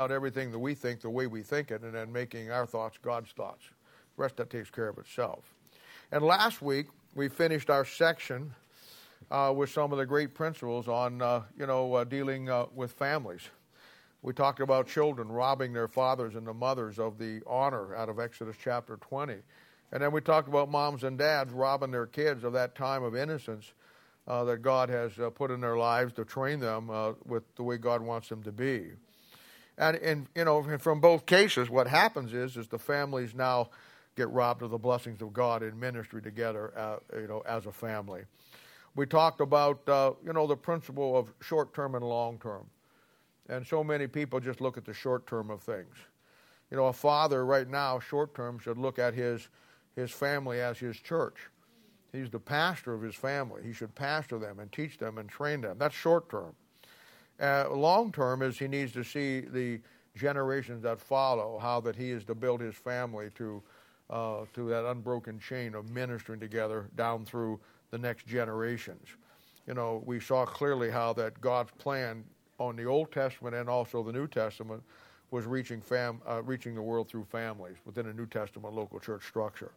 out everything that we think the way we think it and then making our thoughts God's thoughts. The rest that takes care of itself. And last week we finished our section uh, with some of the great principles on uh, you know uh, dealing uh, with families. We talked about children robbing their fathers and the mothers of the honor out of Exodus chapter 20. And then we talked about moms and dads robbing their kids of that time of innocence uh, that God has uh, put in their lives to train them with the way God wants them to be. And, and you know, from both cases, what happens is, is the families now get robbed of the blessings of God in ministry together, uh, you know, as a family. We talked about, uh, you know, the principle of short term and long term. And so many people just look at the short term of things. You know, a father right now, short term, should look at his, his family as his church. He's the pastor of his family. He should pastor them and teach them and train them. That's short term. Uh, long term is he needs to see the generations that follow, how that he is to build his family to, uh, to that unbroken chain of ministering together down through the next generations. You know, we saw clearly how that God's plan on the Old Testament and also the New Testament was reaching, fam, uh, reaching the world through families within a New Testament local church structure.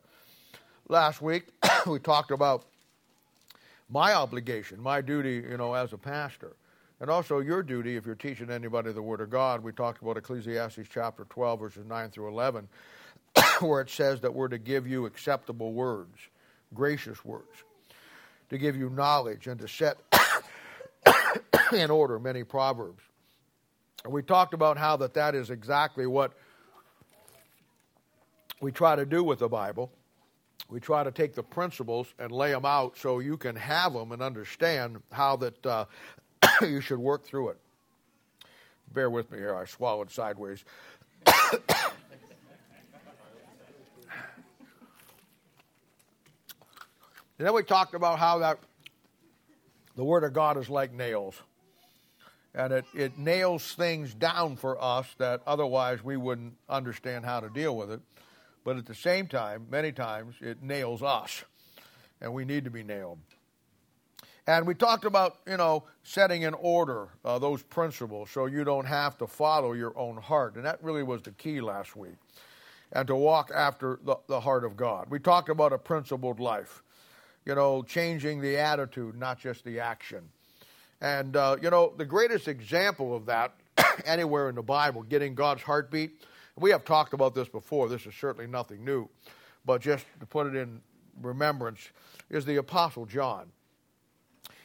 Last week, we talked about my obligation, my duty, you know, as a pastor. And also your duty, if you're teaching anybody the Word of God, we talked about Ecclesiastes chapter 12, verses 9 through 11, where it says that we're to give you acceptable words, gracious words, to give you knowledge, and to set in order many proverbs. And we talked about how that that is exactly what we try to do with the Bible. We try to take the principles and lay them out so you can have them and understand how that uh, you should work through it. Bear with me here, I swallowed sideways. and then we talked about how that the Word of God is like nails. And it, it nails things down for us that otherwise we wouldn't understand how to deal with it. But at the same time, many times, it nails us. And we need to be nailed. And we talked about, you know, setting in order uh, those principles so you don't have to follow your own heart. And that really was the key last week. And to walk after the, the heart of God. We talked about a principled life, you know, changing the attitude, not just the action. And, uh, you know, the greatest example of that anywhere in the Bible, getting God's heartbeat, we have talked about this before. This is certainly nothing new. But just to put it in remembrance, is the Apostle John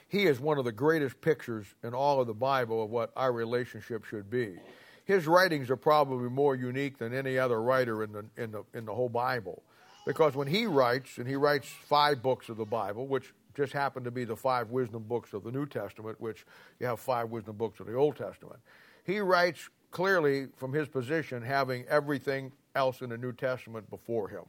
he is one of the greatest pictures in all of the Bible of what our relationship should be. His writings are probably more unique than any other writer in the, in the, in the whole Bible. Because when he writes, and he writes five books of the Bible, which just happen to be the five wisdom books of the New Testament, which you have five wisdom books of the Old Testament, he writes clearly from his position having everything else in the New Testament before him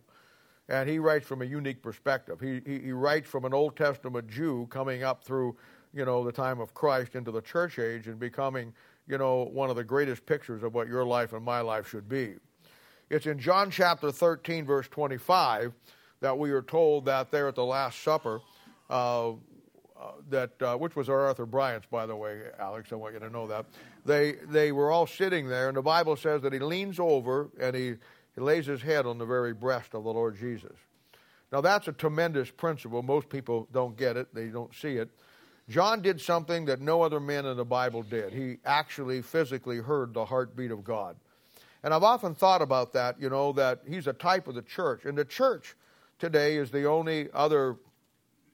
and he writes from a unique perspective. He, he, he, writes from an Old Testament Jew coming up through, you know, the time of Christ into the church age and becoming, you know, one of the greatest pictures of what your life and my life should be. It's in John chapter 13, verse 25, that we are told that there at the Last Supper, uh, uh, that uh, which was our Arthur Bryant's, by the way, Alex. I want you to know that they they were all sitting there, and the Bible says that he leans over and he he lays his head on the very breast of the Lord Jesus. Now, that's a tremendous principle. Most people don't get it, they don't see it. John did something that no other man in the Bible did. He actually physically heard the heartbeat of God. And I've often thought about that, you know, that he's a type of the church. And the church today is the only other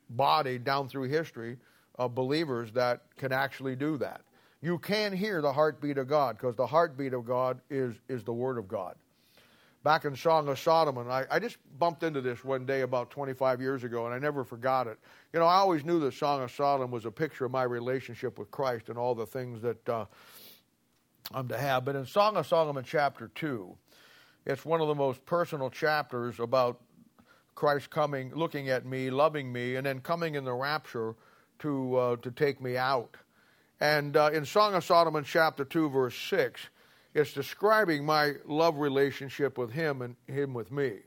body down through history of believers that can actually do that. You can hear the heartbeat of God because the heartbeat of God is, is the Word of God back in Song of. I, I just bumped into this one day about 25 years ago, and I never forgot it. You know, I always knew that Song of Solomon was a picture of my relationship with Christ and all the things that uh, I'm to have. But in Song of Solomon, chapter 2, it's one of the most personal chapters about Christ coming, looking at me, loving me, and then coming in the rapture to, uh, to take me out. And uh, in Song of Solomon, chapter 2, verse 6, it's describing my love relationship with him and him with me.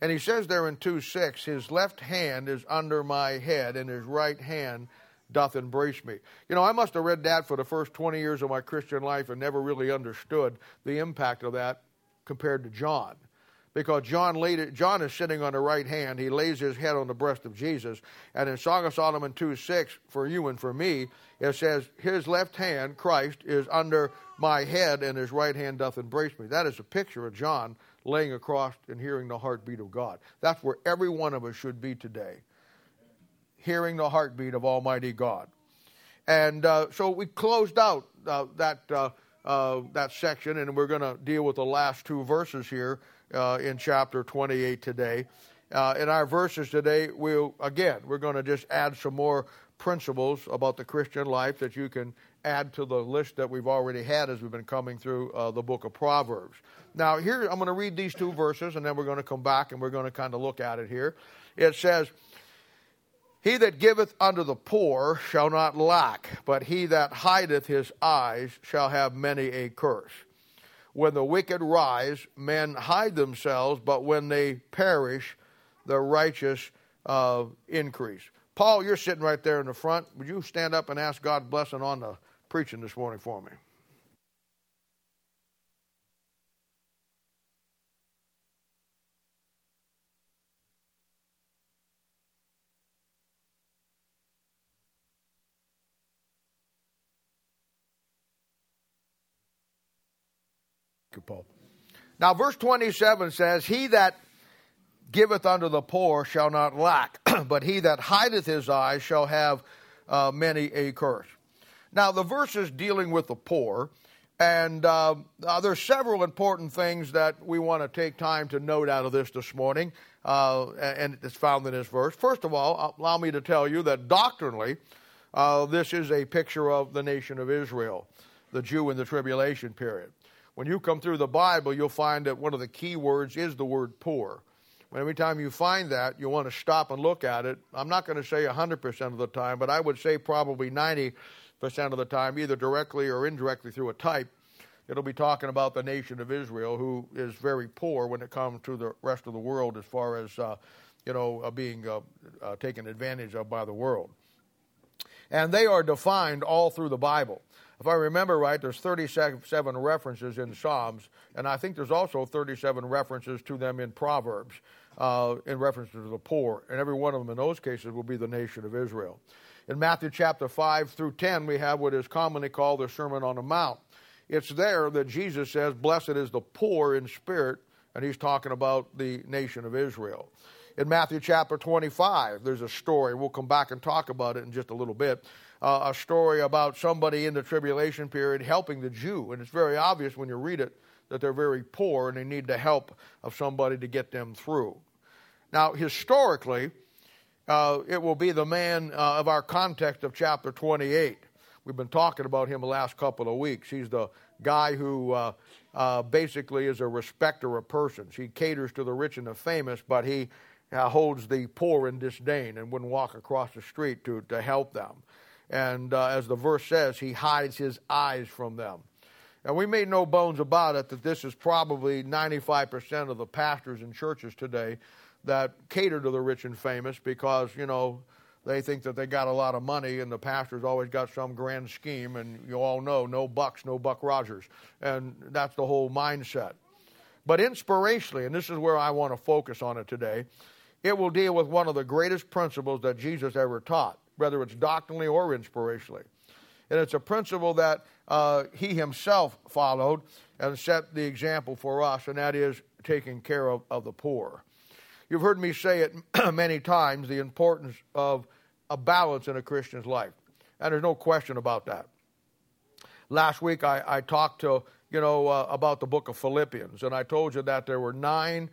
And he says there in 2 6, his left hand is under my head and his right hand doth embrace me. You know, I must have read that for the first 20 years of my Christian life and never really understood the impact of that compared to John. Because John, John is sitting on the right hand. He lays his head on the breast of Jesus. And in Song of Solomon 2 6, for you and for me, it says, His left hand, Christ, is under my head, and his right hand doth embrace me. That is a picture of John laying across and hearing the heartbeat of God. That's where every one of us should be today hearing the heartbeat of Almighty God. And uh, so we closed out uh, that, uh, uh that section, and we're going to deal with the last two verses here uh, in chapter 28 today. Uh, in our verses today, we'll, again, we're going to just add some more principles about the Christian life that you can add to the list that we've already had as we've been coming through the book of Proverbs. Now, here, I'm going to read these two verses, and then we're going to come back and we're going to kind of look at it here. It says, he that giveth unto the poor shall not lack, but he that hideth his eyes shall have many a curse. When the wicked rise, men hide themselves, but when they perish, the righteous uh, increase. Paul, you're sitting right there in the front. Would you stand up and ask God blessing on the preaching this morning for me? Paul. Now, verse 27 says, He that giveth unto the poor shall not lack, but he that hideth his eyes shall have uh, many a curse. Now, the verse is dealing with the poor, and uh, uh, there's several important things that we want to take time to note out of this this morning, uh, and it's found in this verse. First of all, allow me to tell you that doctrinally, uh, this is a picture of the nation of Israel, the Jew in the tribulation period. When you come through the Bible, you'll find that one of the key words is the word poor. Every time you find that, you want to stop and look at it. I'm not going to say 100% of the time, but I would say probably 90% of the time, either directly or indirectly through a type, it'll be talking about the nation of Israel, who is very poor when it comes to the rest of the world as far as, uh, you know, uh, being uh, uh taken advantage of by the world. And they are defined all through the Bible. If I remember right, there's 37 references in Psalms, and I think there's also 37 references to them in Proverbs, uh, in reference to the poor. And every one of them in those cases will be the nation of Israel. In Matthew chapter 5 through 10, we have what is commonly called the Sermon on the Mount. It's there that Jesus says, Blessed is the poor in spirit, and he's talking about the nation of Israel. In Matthew chapter 25, there's a story. We'll come back and talk about it in just a little bit uh, a story about somebody in the tribulation period helping the Jew. And it's very obvious when you read it that they're very poor and they need the help of somebody to get them through. Now, historically, uh, it will be the man uh, of our context of chapter 28. We've been talking about him the last couple of weeks. He's the guy who uh, uh basically is a respecter of persons. He caters to the rich and the famous, but he uh, holds the poor in disdain and wouldn't walk across the street to, to help them. And uh, as the verse says, he hides his eyes from them. And we made no bones about it that this is probably 95% of the pastors in churches today that cater to the rich and famous because, you know, they think that they got a lot of money and the pastor's always got some grand scheme. And you all know, no bucks, no Buck Rogers. And that's the whole mindset. But inspirationally, and this is where I want to focus on it today, it will deal with one of the greatest principles that Jesus ever taught whether it's doctrinally or inspirationally. And it's a principle that uh, he himself followed and set the example for us, and that is taking care of, of the poor. You've heard me say it many times the importance of a balance in a Christian's life. And there's no question about that. Last week I, I talked to, you know, uh, about the book of Philippians, and I told you that there were nine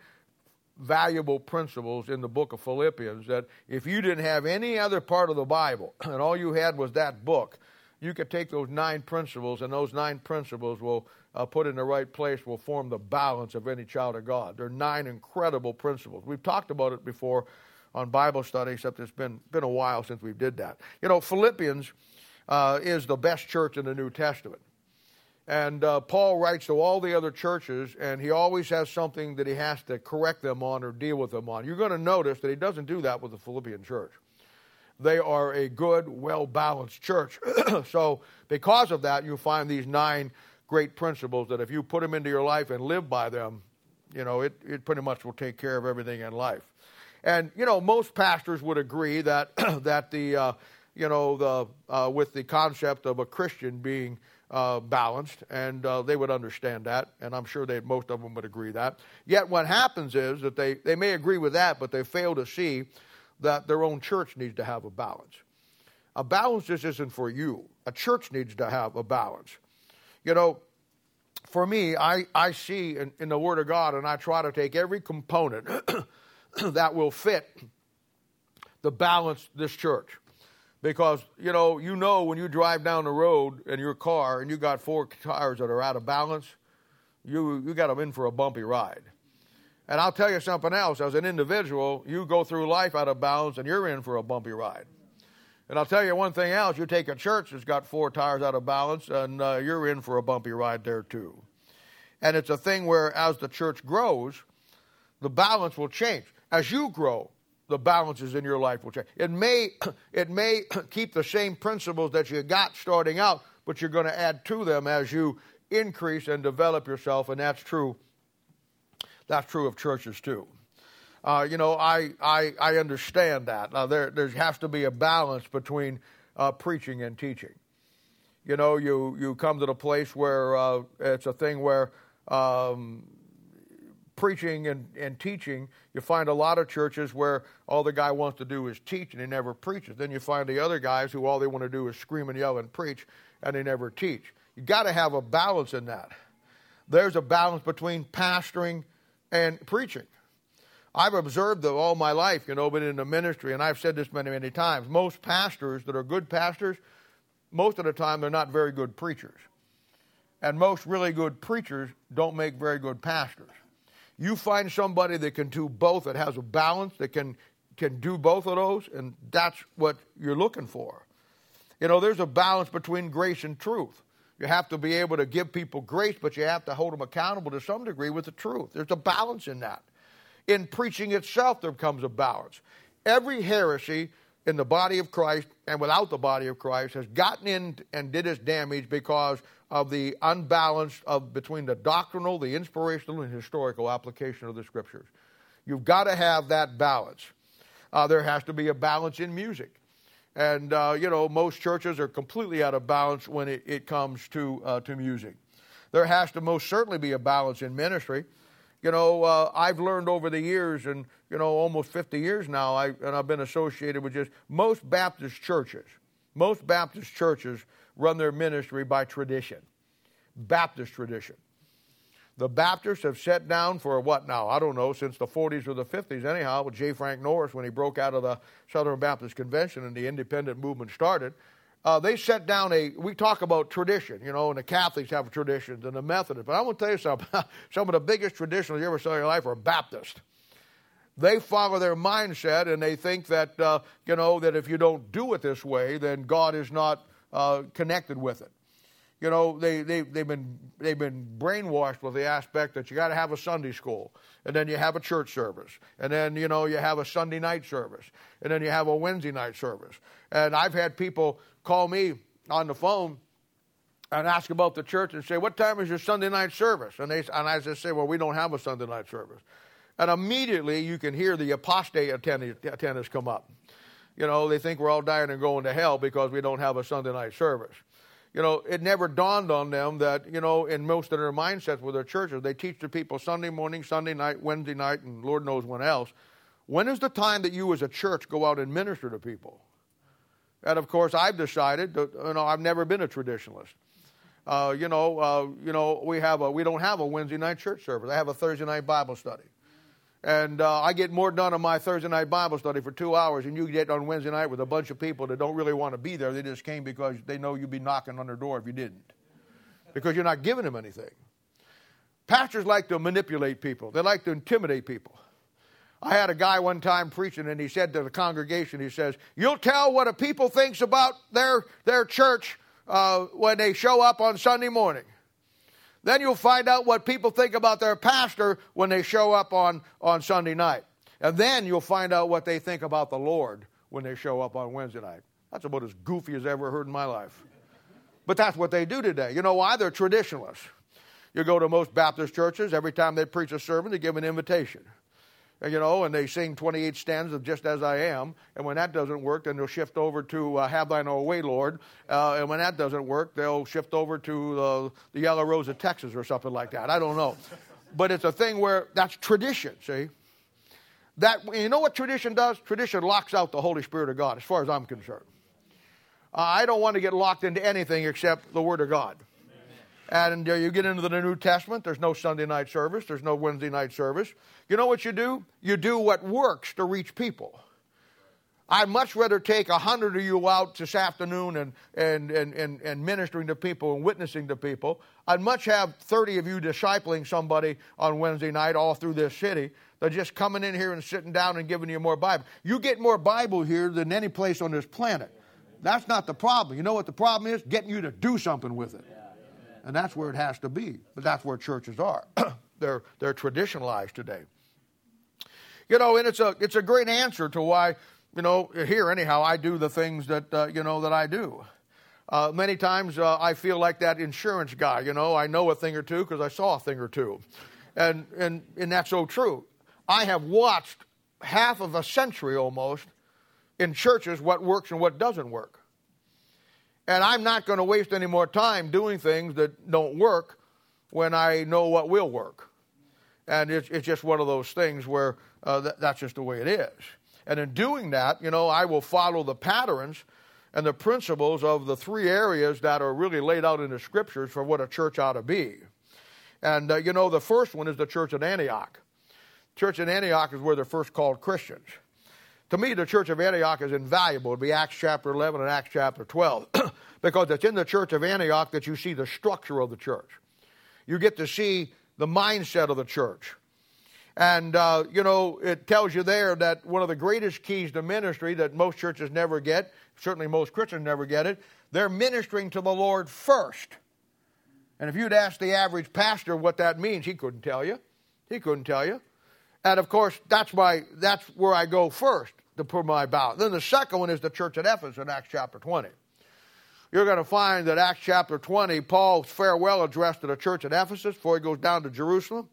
valuable principles in the book of Philippians that if you didn't have any other part of the Bible and all you had was that book, you could take those nine principles and those nine principles will uh, put in the right place will form the balance of any child of God. There are nine incredible principles. We've talked about it before on Bible study, except it's been been a while since we did that. You know, Philippians uh, is the best church in the New Testament. And uh, Paul writes to all the other churches, and he always has something that he has to correct them on or deal with them on. You're going to notice that he doesn't do that with the Philippian church. they are a good, well balanced church. so, because of that, you find these nine great principles that if you put them into your life and live by them, you know, it, it pretty much will take care of everything in life. And, you know, most pastors would agree that, that the, uh, you know, the, uh, with the concept of a Christian being uh, balanced, and uh, they would understand that, and I'm sure they most of them would agree that. Yet what happens is that they, they may agree with that, but they fail to see that their own church needs to have a balance. A balance just isn't for you. A church needs to have a balance. You know, for me, I, I see in, in the Word of God, and I try to take every component that will fit the balance this church. Because, you know, you know when you drive down the road in your car and you got four tires that are out of balance, you, you got them in for a bumpy ride. And I'll tell you something else. As an individual, you go through life out of balance and you're in for a bumpy ride. And I'll tell you one thing else. You take a church that's got four tires out of balance and uh, you're in for a bumpy ride there too. And it's a thing where as the church grows, the balance will change. As you grow, the balances in your life will change. It may, it may keep the same principles that you got starting out, but you're going to add to them as you increase and develop yourself, and that's true. That's true of churches too. Uh, you know, I, I, I understand that. There, there has to be a balance between uh, preaching and teaching. You know, you, you come to the place where uh, it's a thing where um, preaching and, and teaching, you find a lot of churches where all the guy wants to do is teach and he never preaches. Then you find the other guys who all they want to do is scream and yell and preach and they never teach. You got to have a balance in that. There's a balance between pastoring and preaching. I've observed that all my life, you know, been in the ministry, and I've said this many, many times. Most pastors that are good pastors, most of the time, they're not very good preachers. And most really good preachers don't make very good pastors. You find somebody that can do both, that has a balance, that can, can do both of those, and that's what you're looking for. You know, there's a balance between grace and truth. You have to be able to give people grace, but you have to hold them accountable to some degree with the truth. There's a balance in that. In preaching itself, there comes a balance. Every heresy in the body of Christ and without the body of Christ has gotten in and did its damage because of the unbalance of between the doctrinal, the inspirational, and historical application of the scriptures. You've got to have that balance. Uh, there has to be a balance in music. And, uh, you know, most churches are completely out of balance when it, it comes to, uh, to music. There has to most certainly be a balance in ministry. You know, uh, I've learned over the years, and, you know, almost 50 years now, I, and I've been associated with just most Baptist churches. Most Baptist churches run their ministry by tradition, Baptist tradition. The Baptists have sat down for what now? I don't know, since the 40s or the 50s, anyhow, with J. Frank Norris when he broke out of the Southern Baptist Convention and the independent movement started. Uh, they set down a, we talk about tradition, you know, and the Catholics have traditions and the Methodists. But I want to tell you something. Some of the biggest traditions you ever saw in your life are Baptist. They follow their mindset and they think that, uh, you know, that if you don't do it this way, then God is not uh, connected with it. You know, they, they, they've, been, they've been brainwashed with the aspect that you got to have a Sunday school, and then you have a church service, and then, you know, you have a Sunday night service, and then you have a Wednesday night service. And I've had people call me on the phone and ask about the church and say, What time is your Sunday night service? And, they, and I just say, Well, we don't have a Sunday night service. And immediately you can hear the apostate attendants come up. You know, they think we're all dying and going to hell because we don't have a Sunday night service. You know, it never dawned on them that, you know, in most of their mindsets with their churches, they teach the people Sunday morning, Sunday night, Wednesday night, and Lord knows when else. When is the time that you as a church go out and minister to people? And of course, I've decided that, you know, I've never been a traditionalist. Uh, you know, uh, you know, we have a, we don't have a Wednesday night church service. I have a Thursday night Bible study. And uh, I get more done on my Thursday night Bible study for two hours than you get on Wednesday night with a bunch of people that don't really want to be there. They just came because they know you'd be knocking on their door if you didn't, because you're not giving them anything. Pastors like to manipulate people, they like to intimidate people. I had a guy one time preaching, and he said to the congregation, he says, You'll tell what a people thinks about their, their church uh, when they show up on Sunday morning. Then you'll find out what people think about their pastor when they show up on, on Sunday night. And then you'll find out what they think about the Lord when they show up on Wednesday night. That's about as goofy as I ever heard in my life. But that's what they do today. You know why? They're traditionalists. You go to most Baptist churches, every time they preach a sermon, they give an invitation. You know, and they sing 28 stanzas of Just As I Am. And when that doesn't work, then they'll shift over to uh, Have Thine Own Way, Lord. Uh, and when that doesn't work, they'll shift over to uh, the Yellow Rose of Texas or something like that. I don't know. But it's a thing where that's tradition, see? That, you know what tradition does? Tradition locks out the Holy Spirit of God, as far as I'm concerned. Uh, I don't want to get locked into anything except the Word of God. And you get into the New Testament, there's no Sunday night service, there's no Wednesday night service. You know what you do? You do what works to reach people. I'd much rather take a hundred of you out this afternoon and, and, and, and, and ministering to people and witnessing to people. I'd much have 30 of you discipling somebody on Wednesday night all through this city they're just coming in here and sitting down and giving you more Bible. You get more Bible here than any place on this planet. That's not the problem. You know what the problem is? Getting you to do something with it. And that's where it has to be. But that's where churches are. they're, they're traditionalized today. You know, and it's a, it's a great answer to why, you know, here anyhow, I do the things that, uh, you know, that I do. Uh, many times uh, I feel like that insurance guy, you know, I know a thing or two because I saw a thing or two. And, and, and that's so true. I have watched half of a century almost in churches what works and what doesn't work. And I'm not going to waste any more time doing things that don't work when I know what will work. And it's, it's just one of those things where uh, th- that's just the way it is. And in doing that, you know, I will follow the patterns and the principles of the three areas that are really laid out in the scriptures for what a church ought to be. And, uh, you know, the first one is the church at Antioch. Church in Antioch is where they're first called Christians. To me, the church of Antioch is invaluable. It'd be Acts chapter 11 and Acts chapter 12, because it's in the church of Antioch that you see the structure of the church. You get to see the mindset of the church. And, uh, you know, it tells you there that one of the greatest keys to ministry that most churches never get, certainly most Christians never get it, they're ministering to the Lord first. And if you'd ask the average pastor what that means, he couldn't tell you. He couldn't tell you. And of course, that's my that's where I go first to put my bow. Then the second one is the church at Ephesus in Acts chapter 20. You're going to find that Acts chapter 20, Paul's farewell address to the church at Ephesus before he goes down to Jerusalem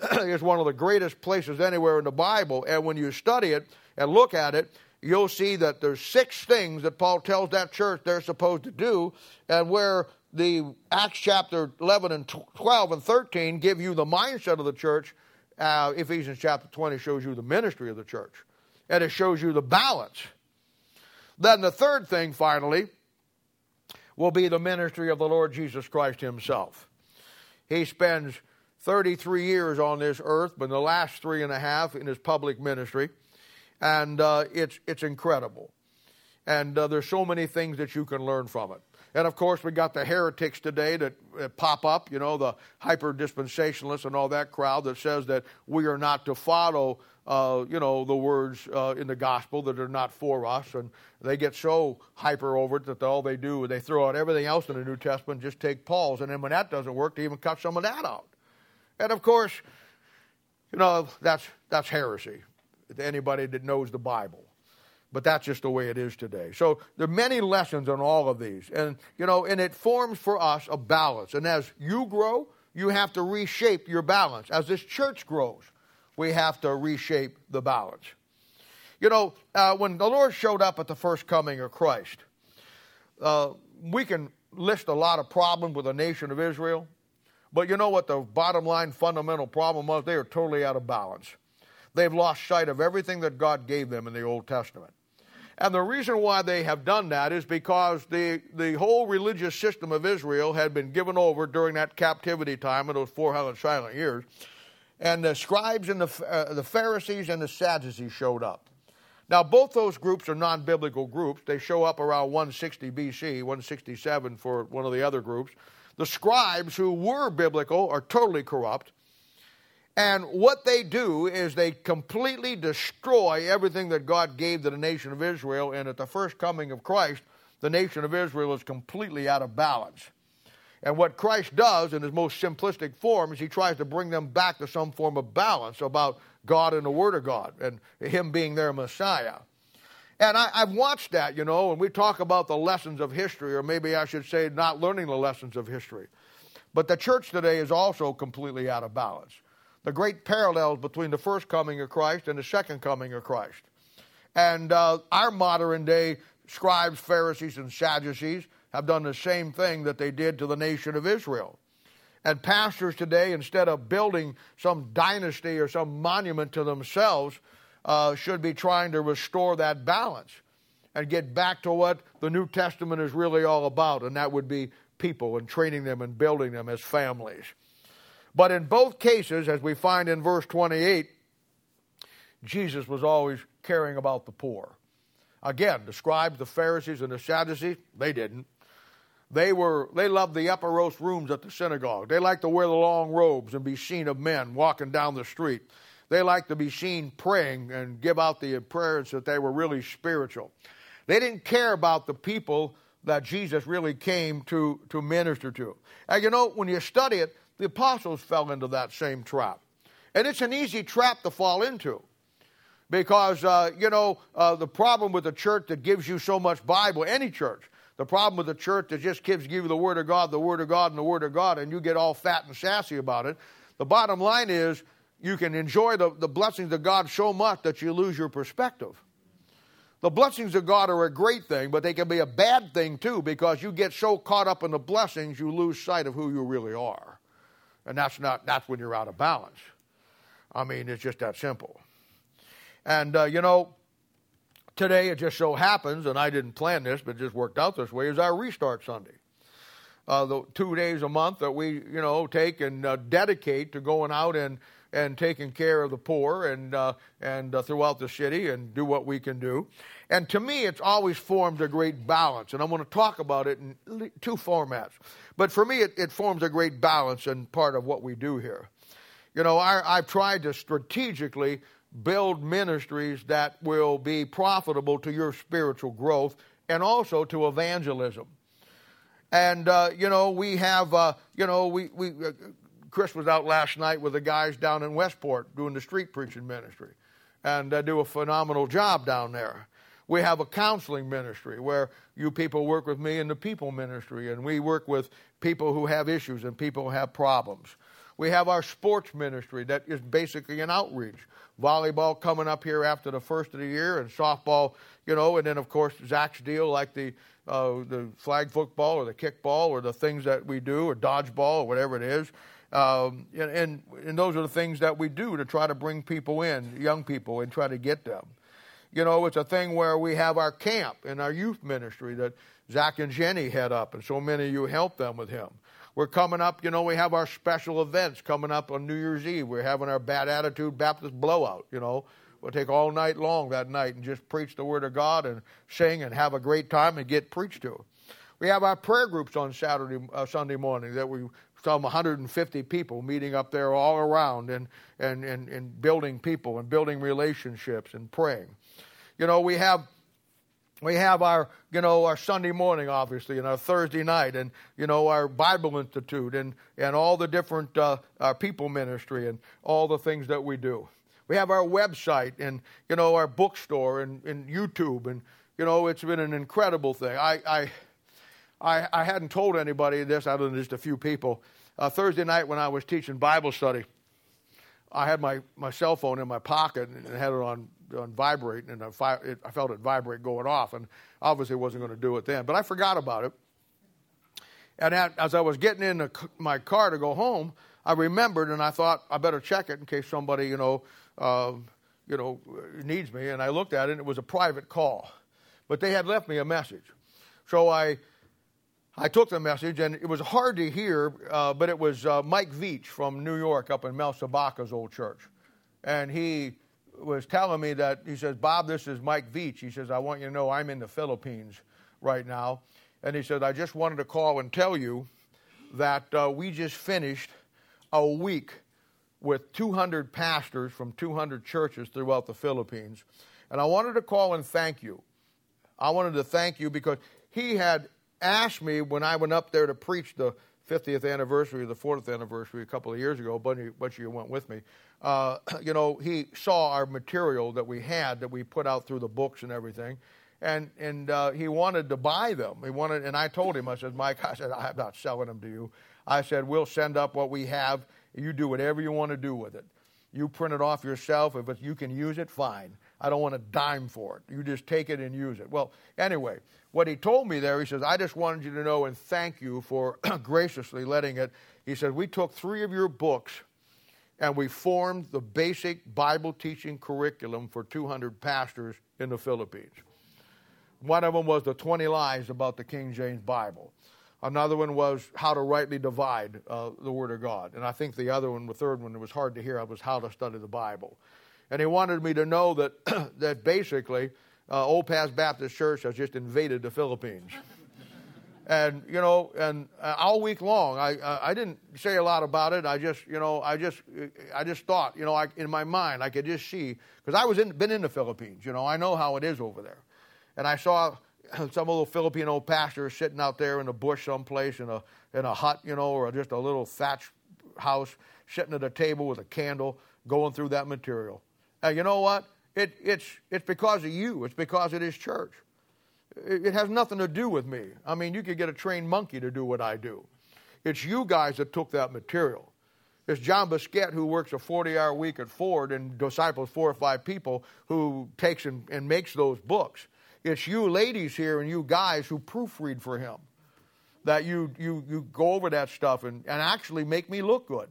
is one of the greatest places anywhere in the Bible. And when you study it and look at it, you'll see that there's six things that Paul tells that church they're supposed to do, and where the Acts chapter 11 and 12 and 13 give you the mindset of the church uh, Ephesians chapter 20 shows you the ministry of the church, and it shows you the balance. Then the third thing, finally, will be the ministry of the Lord Jesus Christ Himself. He spends 33 years on this earth, but the last three and a half in His public ministry, and uh, it's, it's incredible. And uh, there's so many things that you can learn from it. And of course, we got the heretics today that pop up, you know, the hyper dispensationalists and all that crowd that says that we are not to follow, uh, you know, the words uh, in the gospel that are not for us. And they get so hyper over it that all they do is they throw out everything else in the New Testament, just take Paul's. And then when that doesn't work, they even cut some of that out. And of course, you know, that's, that's heresy to anybody that knows the Bible but that's just the way it is today. So there are many lessons on all of these. And, you know, and it forms for us a balance. And as you grow, you have to reshape your balance. As this church grows, we have to reshape the balance. You know, uh, when the Lord showed up at the first coming of Christ, uh, we can list a lot of problems with the nation of Israel, but you know what the bottom line fundamental problem was? They are totally out of balance. They've lost sight of everything that God gave them in the Old Testament. And the reason why they have done that is because the, the whole religious system of Israel had been given over during that captivity time of those 400 silent years. And the scribes and the, uh, the Pharisees and the Sadducees showed up. Now, both those groups are non biblical groups. They show up around 160 BC, 167 for one of the other groups. The scribes, who were biblical, are totally corrupt. And what they do is they completely destroy everything that God gave to the nation of Israel. And at the first coming of Christ, the nation of Israel is completely out of balance. And what Christ does in his most simplistic form is he tries to bring them back to some form of balance about God and the Word of God and him being their Messiah. And I, have watched that, you know, and we talk about the lessons of history, or maybe I should say not learning the lessons of history. But the church today is also completely out of balance. The great parallels between the first coming of Christ and the second coming of Christ. And uh, our modern day scribes, Pharisees, and Sadducees have done the same thing that they did to the nation of Israel. And pastors today, instead of building some dynasty or some monument to themselves, uh, should be trying to restore that balance and get back to what the New Testament is really all about, and that would be people and training them and building them as families. But in both cases, as we find in verse 28, Jesus was always caring about the poor. Again, the scribes, the Pharisees, and the Sadducees, they didn't. They were they loved the uppermost rooms at the synagogue. They liked to wear the long robes and be seen of men walking down the street. They liked to be seen praying and give out the appearance that they were really spiritual. They didn't care about the people that Jesus really came to, to minister to. And you know, when you study it, the apostles fell into that same trap. And it's an easy trap to fall into. Because, uh, you know, uh, the problem with a church that gives you so much Bible, any church, the problem with a church that just gives you the Word of God, the Word of God, and the Word of God, and you get all fat and sassy about it, the bottom line is you can enjoy the, the blessings of God so much that you lose your perspective. The blessings of God are a great thing, but they can be a bad thing too because you get so caught up in the blessings you lose sight of who you really are. And that's not that's when you're out of balance. I mean, it's just that simple. And uh, you know, today it just so happens, and I didn't plan this, but it just worked out this way, is our restart Sunday. Uh, the two days a month that we, you know, take and uh, dedicate to going out and and taking care of the poor and, uh, and uh, throughout the city and do what we can do. And to me, it's always formed a great balance. And I'm going to talk about it in two formats. But for me, it, it forms a great balance and part of what we do here. You know, I, I've tried to strategically build ministries that will be profitable to your spiritual growth and also to evangelism. And, uh, you know, we have, uh, you know, we, we uh, Chris was out last night with the guys down in Westport doing the street preaching ministry, and they do a phenomenal job down there. We have a counseling ministry where you people work with me in the people ministry, and we work with people who have issues and people who have problems. We have our sports ministry that is basically an outreach. Volleyball coming up here after the first of the year, and softball, you know, and then of course Zach's deal like the uh, the flag football or the kickball or the things that we do or dodgeball or whatever it is. Um, and, and those are the things that we do to try to bring people in, young people, and try to get them. You know, it's a thing where we have our camp and our youth ministry that Zach and Jenny head up, and so many of you help them with him. We're coming up, you know, we have our special events coming up on New Year's Eve. We're having our Bad Attitude Baptist blowout, you know. We'll take all night long that night and just preach the Word of God and sing and have a great time and get preached to. We have our prayer groups on Saturday, uh, Sunday morning that we some 150 people meeting up there all around and, and, and, and building people and building relationships and praying. You know, we have we have our you know our Sunday morning obviously and our Thursday night and you know our Bible Institute and and all the different uh, our people ministry and all the things that we do. We have our website and you know our bookstore and, and YouTube and you know it's been an incredible thing. I I I, I hadn't told anybody this other than just a few people uh, Thursday night when I was teaching Bible study, I had my, my cell phone in my pocket and had it on, on vibrate, and I, it, I felt it vibrate going off, and obviously wasn't going to do it then. But I forgot about it. And at, as I was getting in my car to go home, I remembered, and I thought I better check it in case somebody, you know, uh, you know, needs me. And I looked at it, and it was a private call, but they had left me a message. So I I took the message, and it was hard to hear, uh, but it was uh, Mike Veach from New York up in Mel Sabaka's old church. And he was telling me that, he says, Bob, this is Mike Veach. He says, I want you to know I'm in the Philippines right now. And he said, I just wanted to call and tell you that uh, we just finished a week with 200 pastors from 200 churches throughout the Philippines. And I wanted to call and thank you. I wanted to thank you because he had asked me when I went up there to preach the 50th anniversary, or the 40th anniversary a couple of years ago. A bunch of, bunch of you went with me. Uh, you know, he saw our material that we had that we put out through the books and everything, and and uh, he wanted to buy them. He wanted, and I told him, I said, Mike, I said, I'm not selling them to you. I said, we'll send up what we have. You do whatever you want to do with it. You print it off yourself. If you can use it, fine. I don't want a dime for it. You just take it and use it. Well, anyway, what he told me there, he says, I just wanted you to know and thank you for graciously letting it. He said, We took three of your books and we formed the basic Bible teaching curriculum for 200 pastors in the Philippines. One of them was the 20 lies about the King James Bible. Another one was how to rightly divide uh, the Word of God. And I think the other one, the third one, it was hard to hear, was how to study the Bible. And he wanted me to know that, that basically uh, Old Paths Baptist Church has just invaded the Philippines. and you know, and uh, all week long, I I didn't say a lot about it. I just you know, I just I just thought you know, I, in my mind, I could just see because I was in, been in the Philippines. You know, I know how it is over there, and I saw some little Filipino pastor sitting out there in a bush someplace in a in a hut, you know, or just a little thatch house, sitting at a table with a candle, going through that material. And you know what? It, it's, it's because of you. It's because of this church. It, it has nothing to do with me. I mean, you could get a trained monkey to do what I do. It's you guys that took that material. It's John Bisquette who works a 40 hour week at Ford and disciples four or five people who takes and, and makes those books. It's you ladies here and you guys who proofread for him. That you, you, you go over that stuff and, and actually make me look good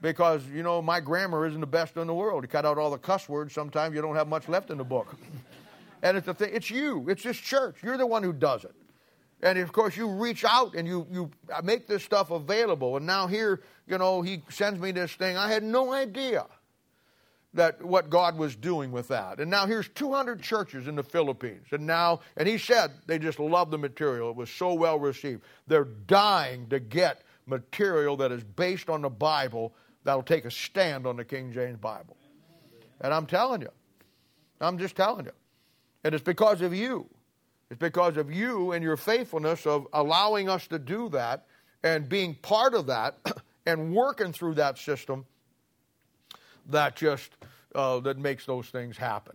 because you know my grammar isn't the best in the world. You cut out all the cuss words, sometimes you don't have much left in the book. and it's the thing. It's you. It's this church. You're the one who does it. And of course, you reach out and you you make this stuff available. And now here, you know, he sends me this thing. I had no idea that what God was doing with that. And now here's 200 churches in the Philippines. And now, and he said they just love the material. It was so well received. They're dying to get material that is based on the Bible that'll take a stand on the King James Bible. And I'm telling you, I'm just telling you. And it's because of you. It's because of you and your faithfulness of allowing us to do that and being part of that and working through that system that just uh, that makes those things happen.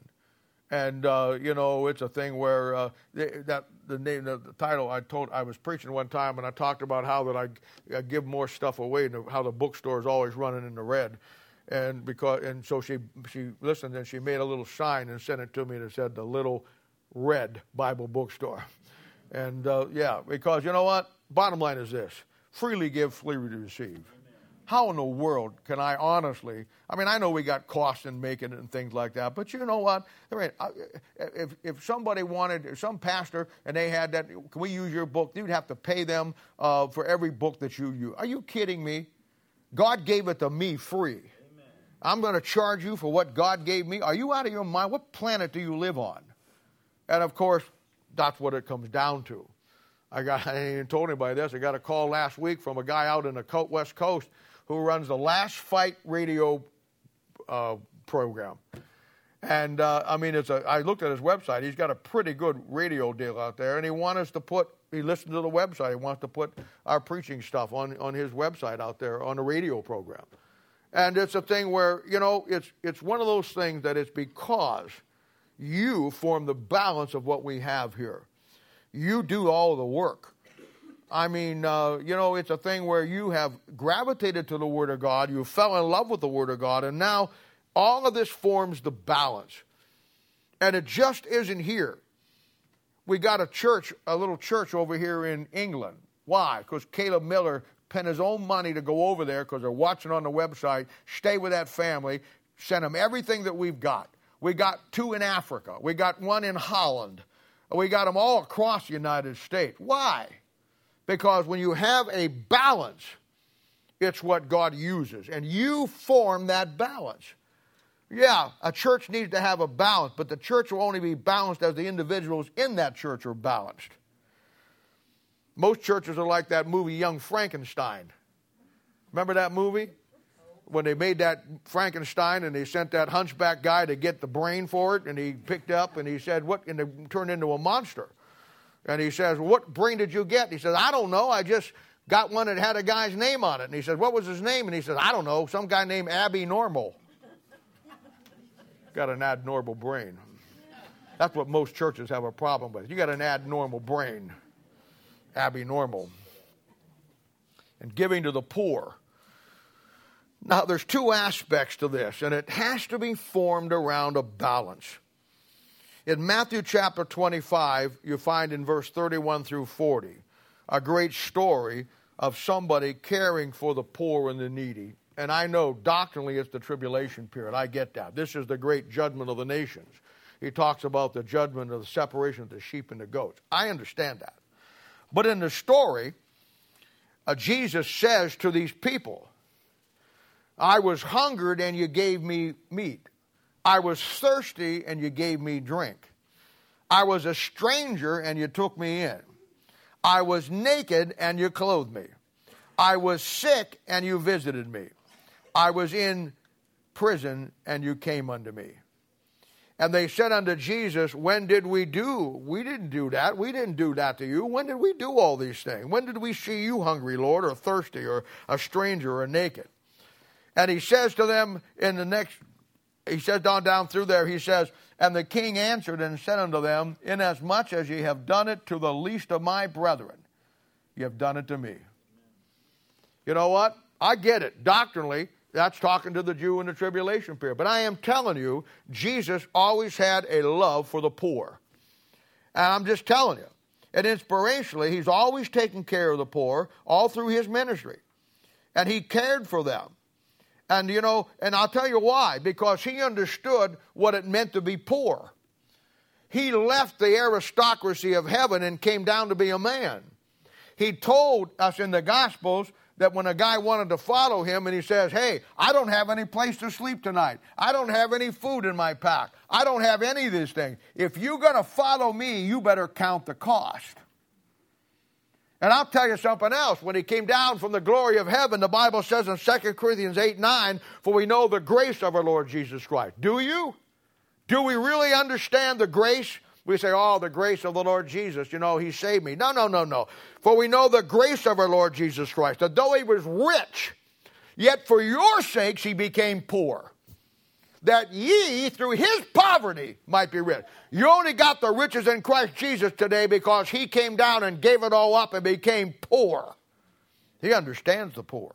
And uh, you know, it's a thing where uh, that the name, the, the, title. I told I was preaching one time, and I talked about how that I, I give more stuff away, and how the bookstore is always running in the red. And because and so she she listened and she made a little sign and sent it to me that said the little red Bible bookstore. And uh, yeah, because you know what? Bottom line is this: freely give, freely receive how in the world can I honestly? I mean, I know we got costs in making it and things like that, but you know what? If, if somebody wanted, some pastor, and they had that, can we use your book? You'd have to pay them uh, for every book that you use. Are you kidding me? God gave it to me free. Amen. I'm going to charge you for what God gave me. Are you out of your mind? What planet do you live on? And of course, that's what it comes down to. I got I ain't even told anybody this. I got a call last week from a guy out in the west coast who runs the Last Fight radio uh, program. And uh, I mean, it's a, I looked at his website. He's got a pretty good radio deal out there, and he wants us to put. He listened to the website. He wants to put our preaching stuff on on his website out there on the radio program. And it's a thing where you know it's it's one of those things that it's because you form the balance of what we have here. You do all the work. I mean, uh, you know, it's a thing where you have gravitated to the Word of God, you fell in love with the Word of God, and now all of this forms the balance. And it just isn't here. We got a church, a little church over here in England. Why? Because Caleb Miller spent his own money to go over there because they're watching on the website, stay with that family, send them everything that we've got. We got two in Africa. We got one in Holland. We got them all across the United States. Why? Because when you have a balance, it's what God uses. And you form that balance. Yeah, a church needs to have a balance, but the church will only be balanced as the individuals in that church are balanced. Most churches are like that movie Young Frankenstein. Remember that movie? When they made that Frankenstein and they sent that hunchback guy to get the brain for it, and he picked up and he said, What? And it turned into a monster. And he says, What brain did you get? He says, I don't know. I just got one that had a guy's name on it. And he says, What was his name? And he says, I don't know, some guy named Abby Normal. got an abnormal brain. That's what most churches have a problem with. You got an abnormal brain, Abby Normal. And giving to the poor. Now, there's two aspects to this, and it has to be formed around a balance. In Matthew chapter 25, you find in verse 31 through 40 a great story of somebody caring for the poor and the needy. And I know doctrinally it's the tribulation period. I get that. This is the great judgment of the nations. He talks about the judgment of the separation of the sheep and the goats. I understand that. But in the story, uh, Jesus says to these people, I was hungered and you gave me meat. I was thirsty and you gave me drink. I was a stranger and you took me in. I was naked and you clothed me. I was sick and you visited me. I was in prison and you came unto me. And they said unto Jesus, When did we do? We didn't do that. We didn't do that to you. When did we do all these things? When did we see you hungry, Lord, or thirsty, or a stranger, or naked? And he says to them in the next, he says down down through there, he says, And the king answered and said unto them, Inasmuch as ye have done it to the least of my brethren, ye have done it to me. You know what? I get it. Doctrinally, that's talking to the Jew in the tribulation period. But I am telling you, Jesus always had a love for the poor. And I'm just telling you. And inspirationally, he's always taken care of the poor all through his ministry. And he cared for them. And you know, and I'll tell you why. Because he understood what it meant to be poor. He left the aristocracy of heaven and came down to be a man. He told us in the Gospels that when a guy wanted to follow him and he says, Hey, I don't have any place to sleep tonight. I don't have any food in my pack. I don't have any of these things. If you're going to follow me, you better count the cost. And I'll tell you something else. When he came down from the glory of heaven, the Bible says in 2 Corinthians 8 9, For we know the grace of our Lord Jesus Christ. Do you? Do we really understand the grace? We say, Oh, the grace of the Lord Jesus, you know, he saved me. No, no, no, no. For we know the grace of our Lord Jesus Christ, that though he was rich, yet for your sakes he became poor, that ye through his poverty might be rich. You only got the riches in Christ Jesus today because he came down and gave it all up and became poor. He understands the poor.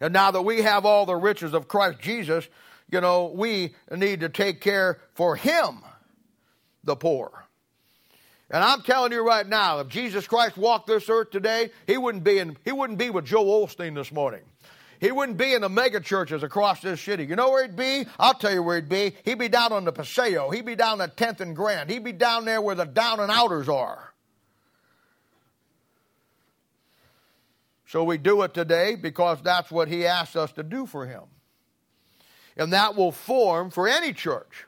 And now that we have all the riches of Christ Jesus, you know, we need to take care for him the poor. And I'm telling you right now, if Jesus Christ walked this earth today, he wouldn't be in, he wouldn't be with Joel Osteen this morning. He wouldn't be in the mega churches across this city. You know where he'd be? I'll tell you where he'd be. He'd be down on the Paseo. He'd be down at 10th and Grand. He'd be down there where the down and outers are. So we do it today because that's what he asked us to do for him. And that will form for any church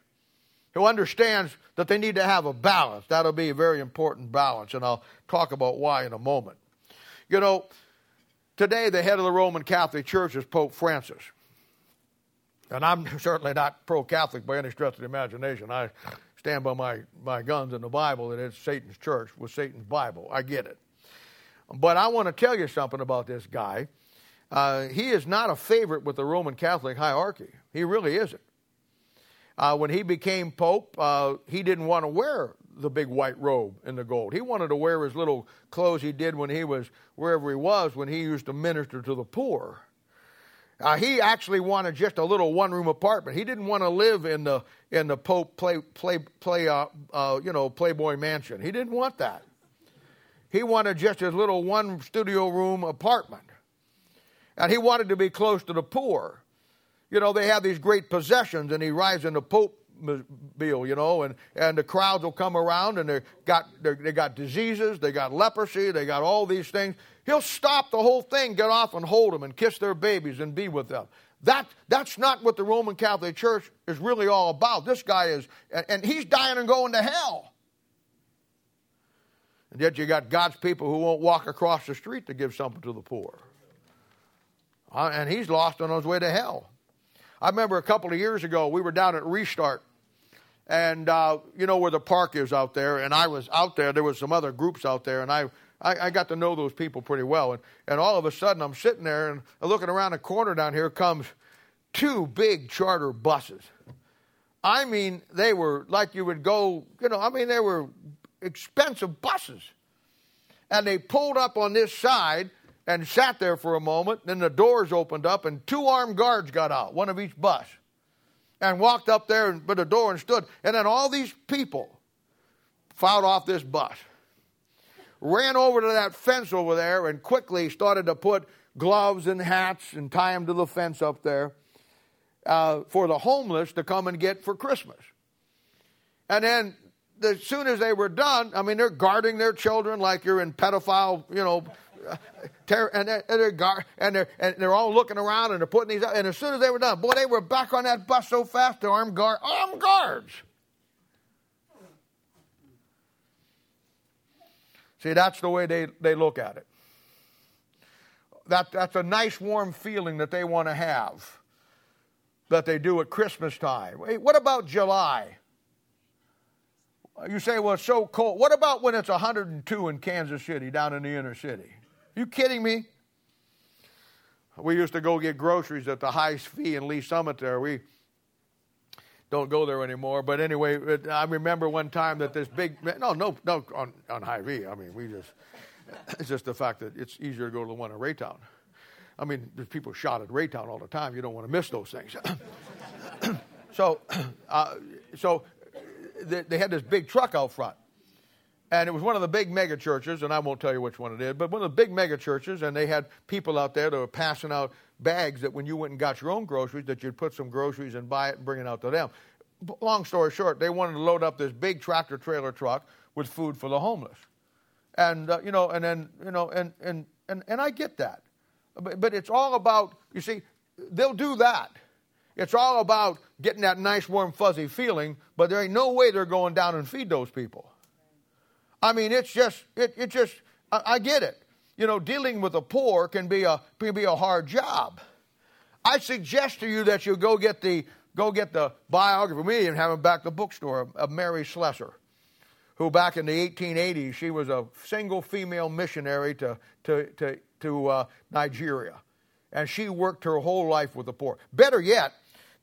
who understands that they need to have a balance. That'll be a very important balance, and I'll talk about why in a moment. You know, today the head of the Roman Catholic Church is Pope Francis. And I'm certainly not pro Catholic by any stretch of the imagination. I stand by my, my guns in the Bible that it's Satan's church with Satan's Bible. I get it. But I want to tell you something about this guy. Uh, he is not a favorite with the Roman Catholic hierarchy. He really isn't. Uh, when he became pope, uh, he didn't want to wear the big white robe and the gold. He wanted to wear his little clothes he did when he was wherever he was when he used to minister to the poor. Uh, he actually wanted just a little one-room apartment. He didn't want to live in the in the Pope play play play uh, uh, you know Playboy mansion. He didn't want that. He wanted just his little one studio room apartment, and he wanted to be close to the poor you know, they have these great possessions, and he rides in the Pope bill, you know, and, and the crowds will come around and they got they got diseases, they got leprosy, they got all these things. He'll stop the whole thing, get off and hold them and kiss their babies and be with them. That that's not what the Roman Catholic Church is really all about. This guy is, and, and he's dying and going to hell. And yet you got God's people who won't walk across the street to give something to the poor. Uh, and he's lost on his way to hell. I remember a couple of years ago, we were down at Restart, and uh, you know where the park is out there, and I was out there. There was some other groups out there, and I I, I got to know those people pretty well. And, and all of a sudden, I'm sitting there and looking around the corner down here comes two big charter buses. I mean, they were like you would go, you know, I mean, they were expensive buses. And they pulled up on this side and sat there for a moment. Then the doors opened up and two armed guards got out, one of each bus, and walked up there and, by the door and stood. And then all these people filed off this bus, ran over to that fence over there, and quickly started to put gloves and hats and tie them to the fence up there uh, for the homeless to come and get for Christmas. And then as soon as they were done, I mean, they're guarding their children like you're in pedophile, you know, and they're, and they're, and they're and they're all looking around and they're putting these. Up. And as soon as they were done, boy, they were back on that bus so fast. The armed guard, armed guards. See, that's the way they, they look at it. That, that's a nice warm feeling that they want to have that they do at Christmas time. Hey, what about July? You say, well, it's so cold. What about when it's 102 in Kansas City, down in the inner city? You kidding me? We used to go get groceries at the Hy-Vee in Lee Summit there. We don't go there anymore. But anyway, I remember one time that this big, no, no, no, on, on Hy-Vee. I mean, we just, it's just the fact that it's easier to go to the one in Raytown. I mean, there's people shot at Raytown all the time. You don't want to miss those things. so, uh, so they, they had this big truck out front. And it was one of the big mega churches, and I won't tell you which one it is, but one of the big mega churches, and they had people out there that were passing out bags that when you went and got your own groceries, that you'd put some groceries and buy it and bring it out to them. Long story short, they wanted to load up this big tractor trailer truck with food for the homeless. And, uh, you know, and then, you know, and, and, and, and I get that. But, but it's all about, you see, they'll do that. It's all about getting that nice, warm, fuzzy feeling, but there ain't no way they're going down and feed those people. I mean, it's just, it, it just, I, I get it. You know, dealing with the poor can be a, can be a hard job. I suggest to you that you go get the, go get the biography. We have it back at the bookstore of Mary Slessor, who back in the 1880s, she was a single female missionary to, to, to, to uh, Nigeria. And she worked her whole life with the poor. Better yet,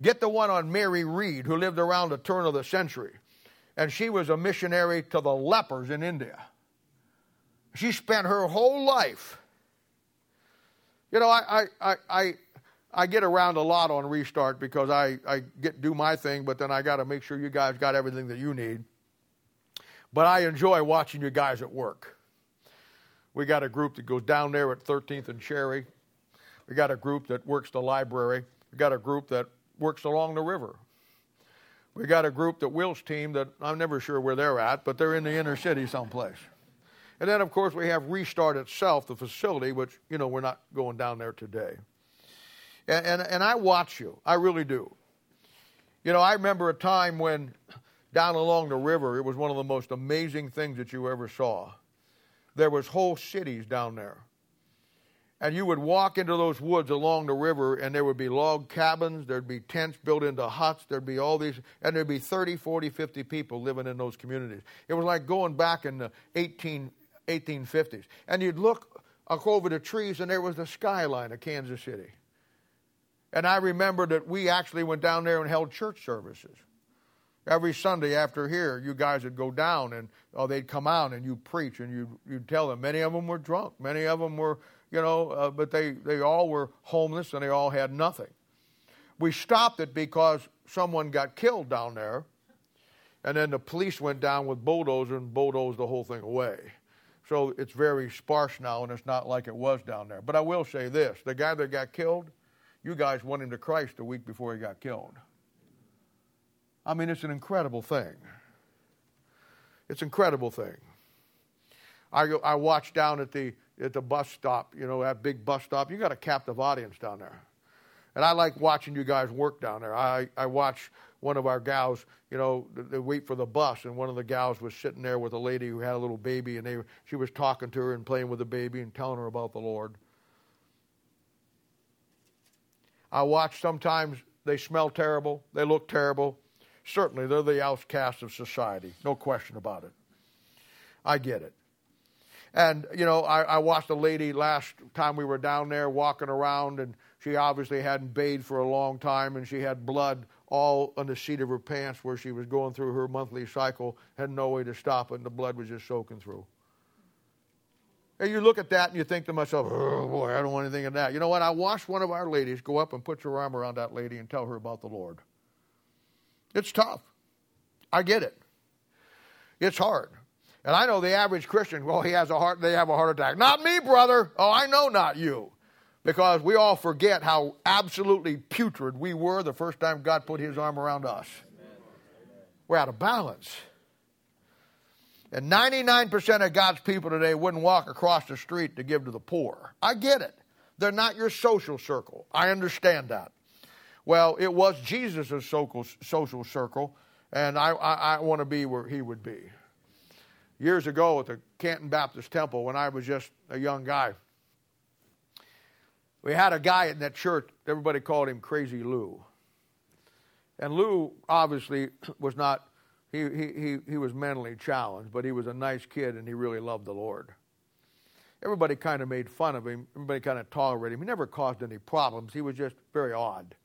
get the one on Mary Reed, who lived around the turn of the century. And she was a missionary to the lepers in India. She spent her whole life. You know, I, I, I, I get around a lot on Restart because I, I get do my thing, but then I got to make sure you guys got everything that you need. But I enjoy watching you guys at work. We got a group that goes down there at 13th and Cherry. We got a group that works the library. We got a group that works along the river. We got a group that Will's team that I'm never sure where they're at, but they're in the inner city someplace. And then, of course, we have Restart itself, the facility, which, you know, we're not going down there today. And, and, and I watch you. I really do. You know, I remember a time when down along the river, it was one of the most amazing things that you ever saw. There was whole cities down there and you would walk into those woods along the river and there would be log cabins there'd be tents built into huts there'd be all these and there'd be 30 40 50 people living in those communities. It was like going back in the 18, 1850s and you'd look over the trees and there was the skyline of kansas city. And i remember that we actually went down there and held church services. Every sunday after here you guys would go down and oh, they'd come out and you preach and you you'd tell them. Many of them were drunk. Many of them were you know, uh, but they, they all were homeless and they all had nothing. We stopped it because someone got killed down there, and then the police went down with bulldozers and bulldozed the whole thing away. So it's very sparse now, and it's not like it was down there. But I will say this the guy that got killed, you guys went him to Christ a week before he got killed. I mean, it's an incredible thing. It's an incredible thing. I, I watched down at the at the bus stop, you know, that big bus stop. You got a captive audience down there. And I like watching you guys work down there. I, I watch one of our gals, you know, they wait for the bus, and one of the gals was sitting there with a lady who had a little baby, and they, she was talking to her and playing with the baby and telling her about the Lord. I watch sometimes they smell terrible, they look terrible. Certainly, they're the outcasts of society, no question about it. I get it. And, you know, I, I watched a lady last time we were down there walking around, and she obviously hadn't bathed for a long time, and she had blood all on the seat of her pants where she was going through her monthly cycle, had no way to stop it, and the blood was just soaking through. And you look at that and you think to myself, oh boy, I don't want anything of that. You know what? I watched one of our ladies go up and put your arm around that lady and tell her about the Lord. It's tough. I get it. It's hard. And I know the average Christian, well, he has a heart, they have a heart attack. Not me, brother. Oh, I know not you. Because we all forget how absolutely putrid we were the first time God put his arm around us. We're out of balance. And 99% of God's people today wouldn't walk across the street to give to the poor. I get it. They're not your social circle. I understand that. Well, it was Jesus' social circle, and I, I, I want to be where he would be. Years ago at the Canton Baptist Temple, when I was just a young guy, we had a guy in that church, everybody called him Crazy Lou. And Lou obviously was not, he, he, he, was mentally challenged, but he was a nice kid and he really loved the Lord. Everybody kind of made fun of him, everybody kind of tolerated him. He never caused any problems, he was just very odd.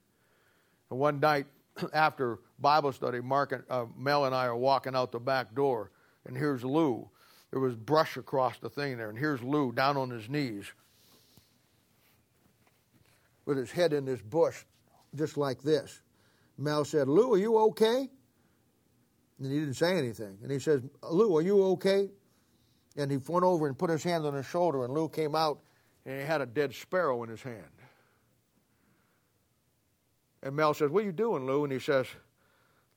And one night after Bible study, Mark and, uh, Mel and I are walking out the back door, and here's Lou. There was brush across the thing there, and here's Lou down on his knees with his head in this bush, just like this. Mel said, Lou, are you okay? And he didn't say anything. And he says, Lou, are you okay? And he went over and put his hand on his shoulder, and Lou came out, and he had a dead sparrow in his hand. And Mel says, What are you doing, Lou? And he says,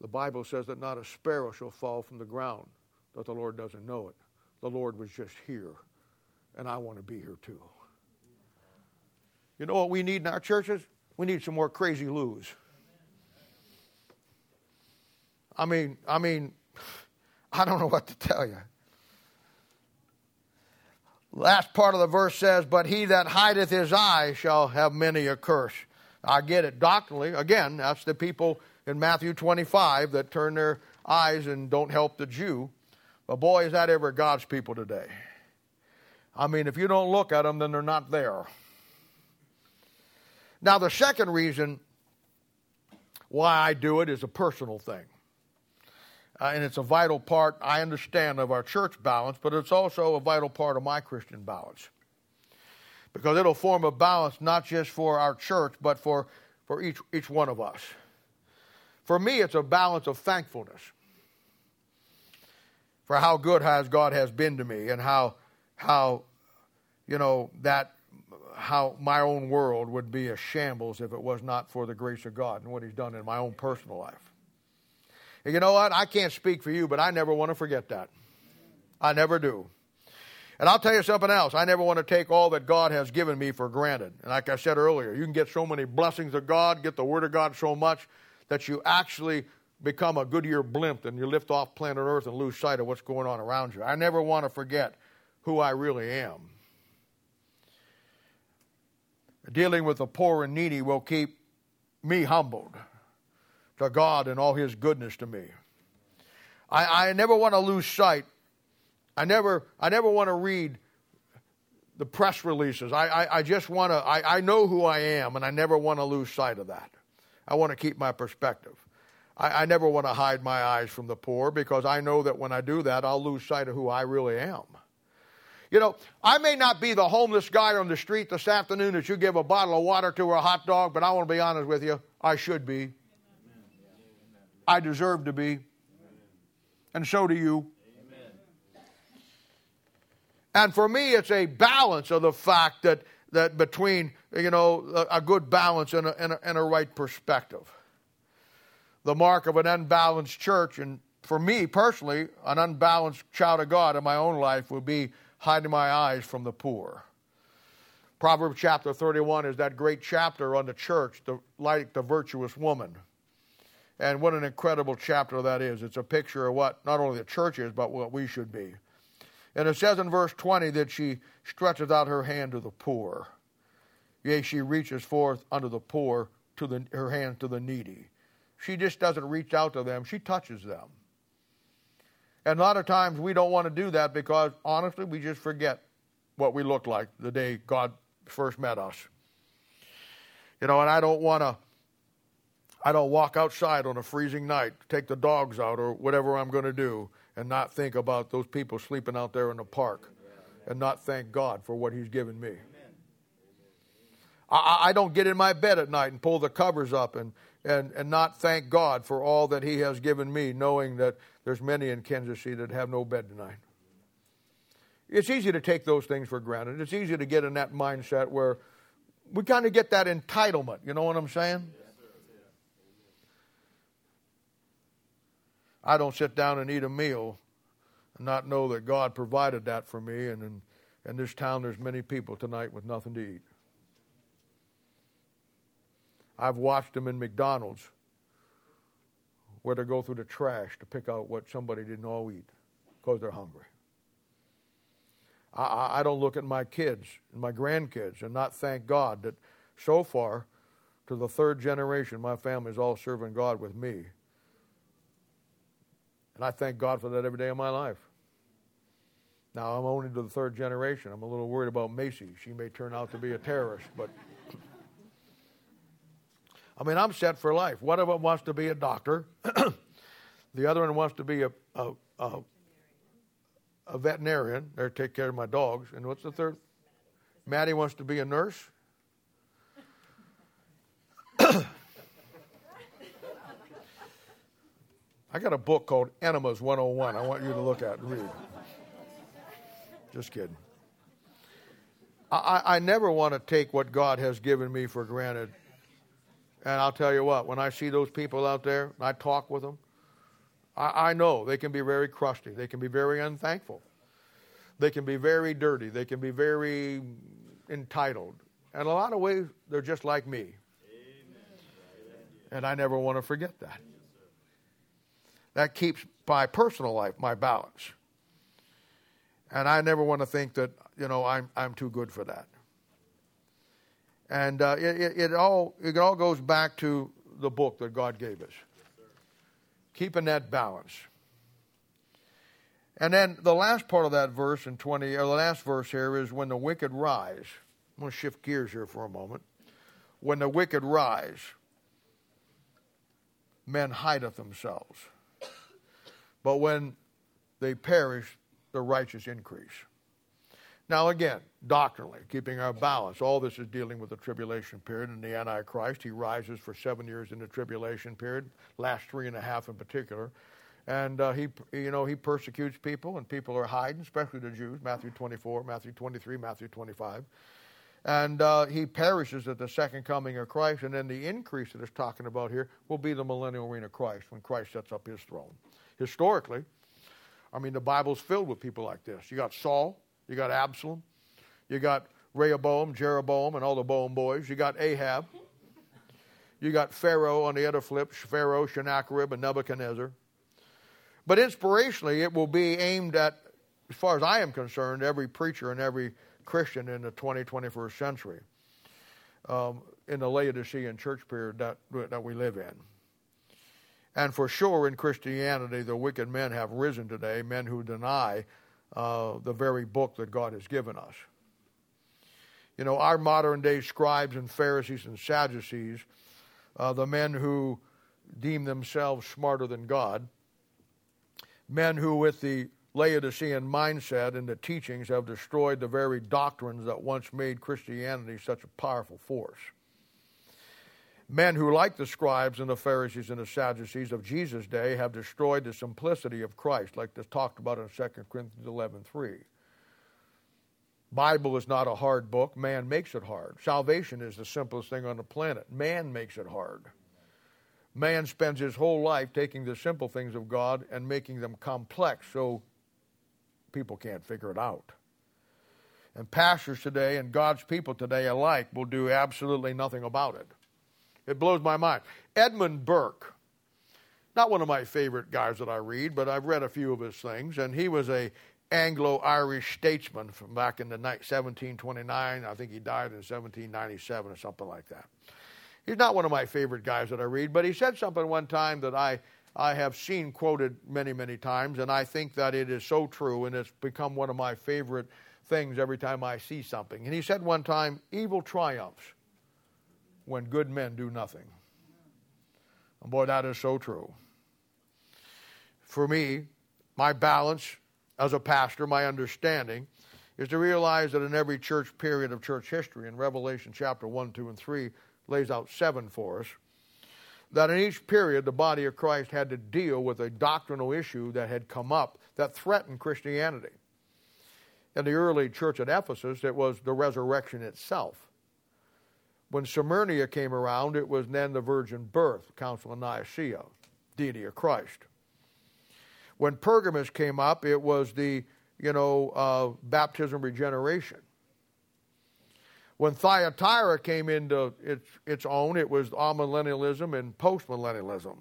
The Bible says that not a sparrow shall fall from the ground, that the Lord doesn't know it. The Lord was just here, and I want to be here too. You know what we need in our churches? We need some more crazy Lou's. I mean, I mean, I don't know what to tell you. Last part of the verse says, But he that hideth his eye shall have many a curse. I get it doctrinally. Again, that's the people in Matthew 25 that turn their eyes and don't help the Jew. But boy, is that ever God's people today. I mean, if you don't look at them, then they're not there. Now, the second reason why I do it is a personal thing. Uh, and it's a vital part, I understand, of our church balance, but it's also a vital part of my Christian balance. Because it'll form a balance not just for our church, but for, for each, each one of us. For me, it's a balance of thankfulness for how good has God has been to me and how, how you know, that how my own world would be a shambles if it was not for the grace of God and what He's done in my own personal life. And you know what? I can't speak for you, but I never want to forget that. I never do. And I'll tell you something else. I never want to take all that God has given me for granted. And like I said earlier, you can get so many blessings of God, get the Word of God so much that you actually become a Goodyear blimp and you lift off planet Earth and lose sight of what's going on around you. I never want to forget who I really am. Dealing with the poor and needy will keep me humbled to God and all His goodness to me. I, I never want to lose sight. I never, I never want to read the press releases. I, I, I just want to, I, I know who I am, and I never want to lose sight of that. I want to keep my perspective. I, I never want to hide my eyes from the poor because I know that when I do that, I'll lose sight of who I really am. You know, I may not be the homeless guy on the street this afternoon that you give a bottle of water to or a hot dog, but I want to be honest with you, I should be. I deserve to be. And so do you. And for me, it's a balance of the fact that, that between, you know, a, a good balance and a, and, a, and a right perspective. The mark of an unbalanced church, and for me personally, an unbalanced child of God in my own life would be hiding my eyes from the poor. Proverbs chapter 31 is that great chapter on the church, the, like the virtuous woman. And what an incredible chapter that is. It's a picture of what not only the church is, but what we should be. And it says in verse 20 that she stretches out her hand to the poor. Yea, she reaches forth unto the poor, to the, her hand to the needy. She just doesn't reach out to them, she touches them. And a lot of times we don't want to do that because honestly, we just forget what we looked like the day God first met us. You know, and I don't want to. I don't walk outside on a freezing night, take the dogs out or whatever I'm going to do, and not think about those people sleeping out there in the park and not thank God for what He's given me. I, I don't get in my bed at night and pull the covers up and, and, and not thank God for all that He has given me, knowing that there's many in Kansas City that have no bed tonight. It's easy to take those things for granted. It's easy to get in that mindset where we kind of get that entitlement. You know what I'm saying? I don't sit down and eat a meal and not know that God provided that for me. And in, in this town, there's many people tonight with nothing to eat. I've watched them in McDonald's where they go through the trash to pick out what somebody didn't all eat because they're hungry. I, I don't look at my kids and my grandkids and not thank God that so far, to the third generation, my family is all serving God with me. And I thank God for that every day of my life. Now, I'm only to the third generation. I'm a little worried about Macy. She may turn out to be a terrorist, but. I mean, I'm set for life. One of them wants to be a doctor, the other one wants to be a, a, a a veterinarian to take care of my dogs. And what's the third? Maddie wants to be a nurse. I got a book called Enemas 101 I want you to look at and read. Just kidding. I, I never want to take what God has given me for granted. And I'll tell you what, when I see those people out there, and I talk with them, I, I know they can be very crusty. They can be very unthankful. They can be very dirty. They can be very entitled. And a lot of ways, they're just like me. And I never want to forget that. That keeps my personal life, my balance. And I never want to think that, you know, I'm, I'm too good for that. And uh, it, it, all, it all goes back to the book that God gave us keeping that balance. And then the last part of that verse in 20, or the last verse here is when the wicked rise. I'm going to shift gears here for a moment. When the wicked rise, men hideth themselves. But when they perish, the righteous increase. Now, again, doctrinally, keeping our balance, all this is dealing with the tribulation period and the Antichrist. He rises for seven years in the tribulation period, last three and a half in particular. And uh, he, you know, he persecutes people, and people are hiding, especially the Jews. Matthew 24, Matthew 23, Matthew 25. And uh, he perishes at the second coming of Christ, and then the increase that it's talking about here will be the millennial reign of Christ when Christ sets up his throne. Historically, I mean, the Bible's filled with people like this. You got Saul, you got Absalom. You got Rehoboam, Jeroboam, and all the Boam boys. You got Ahab. You got Pharaoh on the other flip, Pharaoh, Sennacherib, and Nebuchadnezzar. But inspirationally, it will be aimed at, as far as I am concerned, every preacher and every Christian in the 20, 21st century um, in the Laodicean church period that, that we live in. And for sure, in Christianity, the wicked men have risen today, men who deny uh, the very book that God has given us. You know, our modern day scribes and Pharisees and Sadducees, uh, the men who deem themselves smarter than God, men who, with the Laodicean mindset and the teachings, have destroyed the very doctrines that once made Christianity such a powerful force men who, like the scribes and the Pharisees and the Sadducees of Jesus' day, have destroyed the simplicity of Christ, like this talked about in 2 Corinthians 11.3. Bible is not a hard book. Man makes it hard. Salvation is the simplest thing on the planet. Man makes it hard. Man spends his whole life taking the simple things of God and making them complex so people can't figure it out. And pastors today and God's people today alike will do absolutely nothing about it. It blows my mind. Edmund Burke, not one of my favorite guys that I read, but I've read a few of his things, and he was a Anglo-Irish statesman from back in the 1729. I think he died in 1797 or something like that. He's not one of my favorite guys that I read, but he said something one time that I I have seen quoted many, many times, and I think that it is so true, and it's become one of my favorite things every time I see something. And he said one time, Evil triumphs when good men do nothing. And boy, that is so true. For me, my balance as a pastor, my understanding, is to realize that in every church period of church history, in Revelation chapter 1, 2, and 3, lays out seven for us, that in each period the body of Christ had to deal with a doctrinal issue that had come up that threatened Christianity. In the early church at Ephesus, it was the resurrection itself. When Smyrna came around, it was then the virgin birth, Council of Nicaea, deity of Christ. When Pergamos came up, it was the, you know, uh, baptism regeneration. When Thyatira came into its, its own, it was amillennialism and postmillennialism.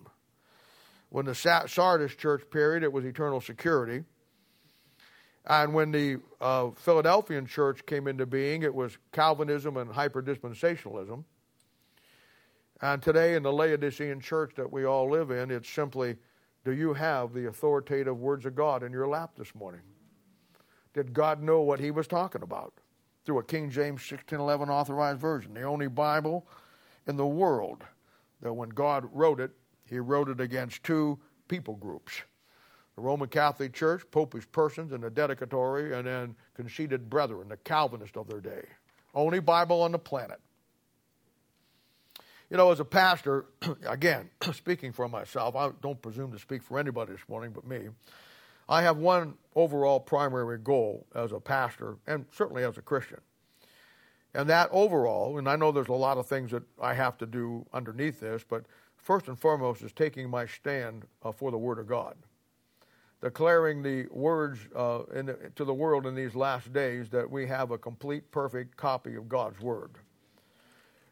When the Sardis church period, it was eternal security. And when the uh, Philadelphian church came into being, it was Calvinism and hyperdispensationalism. And today, in the Laodicean church that we all live in, it's simply do you have the authoritative words of God in your lap this morning? Did God know what he was talking about? Through a King James 1611 authorized version, the only Bible in the world that when God wrote it, he wrote it against two people groups Roman Catholic Church, popish persons, and the dedicatory, and then conceited brethren, the Calvinists of their day. Only Bible on the planet. You know, as a pastor, again, speaking for myself, I don't presume to speak for anybody this morning but me. I have one overall primary goal as a pastor, and certainly as a Christian. And that overall, and I know there's a lot of things that I have to do underneath this, but first and foremost is taking my stand uh, for the Word of God declaring the words uh, the, to the world in these last days that we have a complete, perfect copy of God's Word.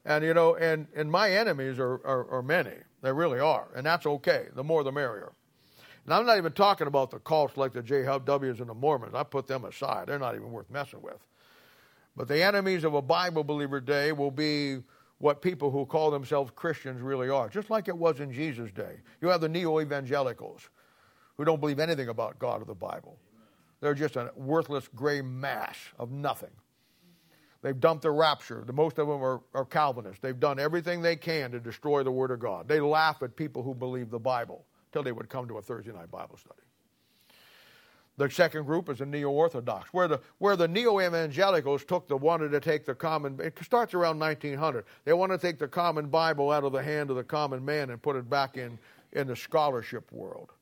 And, you know, and, and my enemies are, are, are many. They really are. And that's okay. The more the merrier. And I'm not even talking about the cults like the JWs and the Mormons. I put them aside. They're not even worth messing with. But the enemies of a Bible believer day will be what people who call themselves Christians really are, just like it was in Jesus' day. You have the neo evangelicals who don't believe anything about God or the Bible. They're just a worthless gray mass of nothing. They've dumped the rapture. The most of them are, are Calvinists. They've done everything they can to destroy the Word of God. They laugh at people who believe the Bible until they would come to a Thursday night Bible study. The second group is the neo-orthodox, where the where the neo-evangelicals took the wanted to take the common. It starts around 1900. They want to take the common Bible out of the hand of the common man and put it back in in the scholarship world.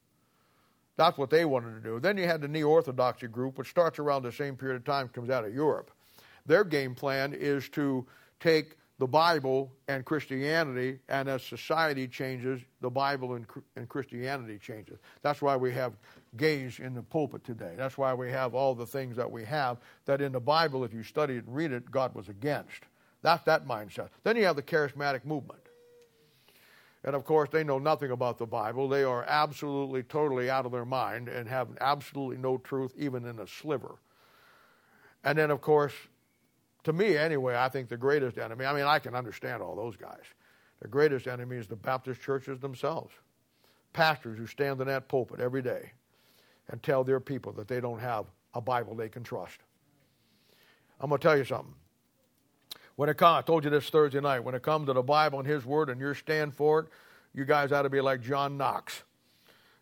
That's what they wanted to do. Then you had the Neo Orthodoxy group, which starts around the same period of time, comes out of Europe. Their game plan is to take the Bible and Christianity, and as society changes, the Bible and, and Christianity changes. That's why we have gays in the pulpit today. That's why we have all the things that we have that in the Bible, if you study it and read it, God was against. That's that mindset. Then you have the charismatic movement. And of course, they know nothing about the Bible. They are absolutely, totally out of their mind and have absolutely no truth, even in a sliver. And then, of course, to me anyway, I think the greatest enemy, I mean, I can understand all those guys. The greatest enemy is the Baptist churches themselves. Pastors who stand in that pulpit every day and tell their people that they don't have a Bible they can trust. I'm going to tell you something. When it comes, I told you this Thursday night, when it comes to the Bible and His Word and your stand for it, you guys ought to be like John Knox.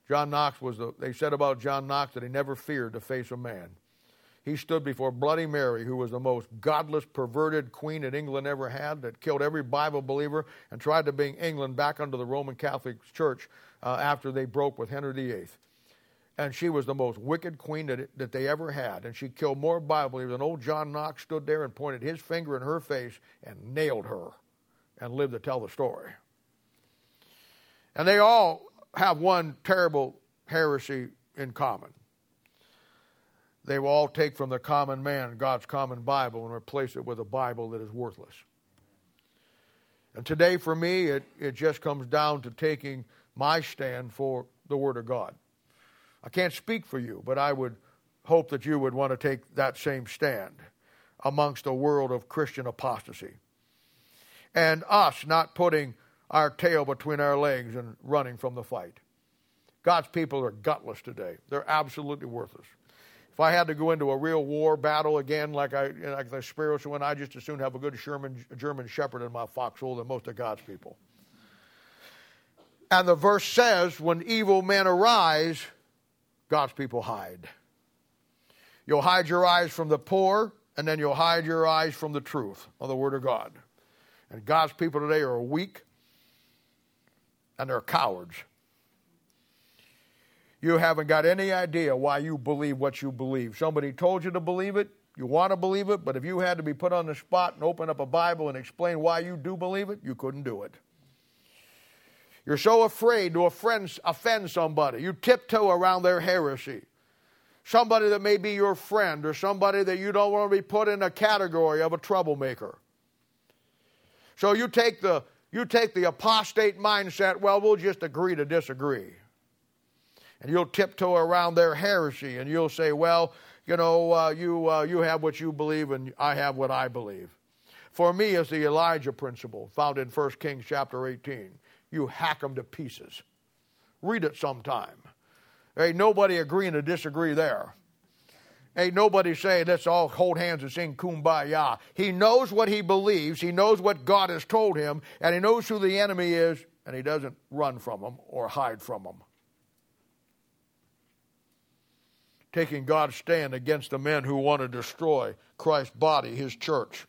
John Knox was the, they said about John Knox that he never feared to face a man. He stood before Bloody Mary, who was the most godless, perverted queen that England ever had, that killed every Bible believer and tried to bring England back under the Roman Catholic Church uh, after they broke with Henry VIII and she was the most wicked queen that, that they ever had. And she killed more Bible believers. And old John Knox stood there and pointed his finger in her face and nailed her and lived to tell the story. And they all have one terrible heresy in common. They will all take from the common man God's common Bible and replace it with a Bible that is worthless. And today, for me, it, it just comes down to taking my stand for the Word of God. I can't speak for you, but I would hope that you would want to take that same stand amongst a world of Christian apostasy. And us not putting our tail between our legs and running from the fight. God's people are gutless today. They're absolutely worthless. If I had to go into a real war battle again, like I like the spiritual one, I just as soon have a good German German Shepherd in my foxhole than most of God's people. And the verse says, when evil men arise, God's people hide. You'll hide your eyes from the poor, and then you'll hide your eyes from the truth of the Word of God. And God's people today are weak and they're cowards. You haven't got any idea why you believe what you believe. Somebody told you to believe it, you want to believe it, but if you had to be put on the spot and open up a Bible and explain why you do believe it, you couldn't do it. You're so afraid to offend, offend somebody. You tiptoe around their heresy. Somebody that may be your friend or somebody that you don't want to be put in a category of a troublemaker. So you take the you take the apostate mindset, well, we'll just agree to disagree. And you'll tiptoe around their heresy and you'll say, well, you know, uh, you, uh, you have what you believe and I have what I believe. For me, is the Elijah principle found in 1 Kings chapter 18 you hack them to pieces. Read it sometime. Ain't nobody agreeing to disagree there. Ain't nobody saying let's all hold hands and sing kumbaya. He knows what he believes, he knows what God has told him, and he knows who the enemy is, and he doesn't run from them or hide from them. Taking God's stand against the men who want to destroy Christ's body, his church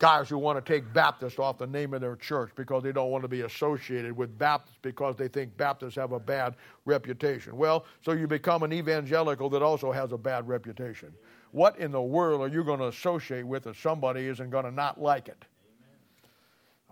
guys who want to take Baptist off the name of their church because they don't want to be associated with Baptists because they think Baptists have a bad reputation. Well, so you become an evangelical that also has a bad reputation. What in the world are you going to associate with if somebody isn't going to not like it?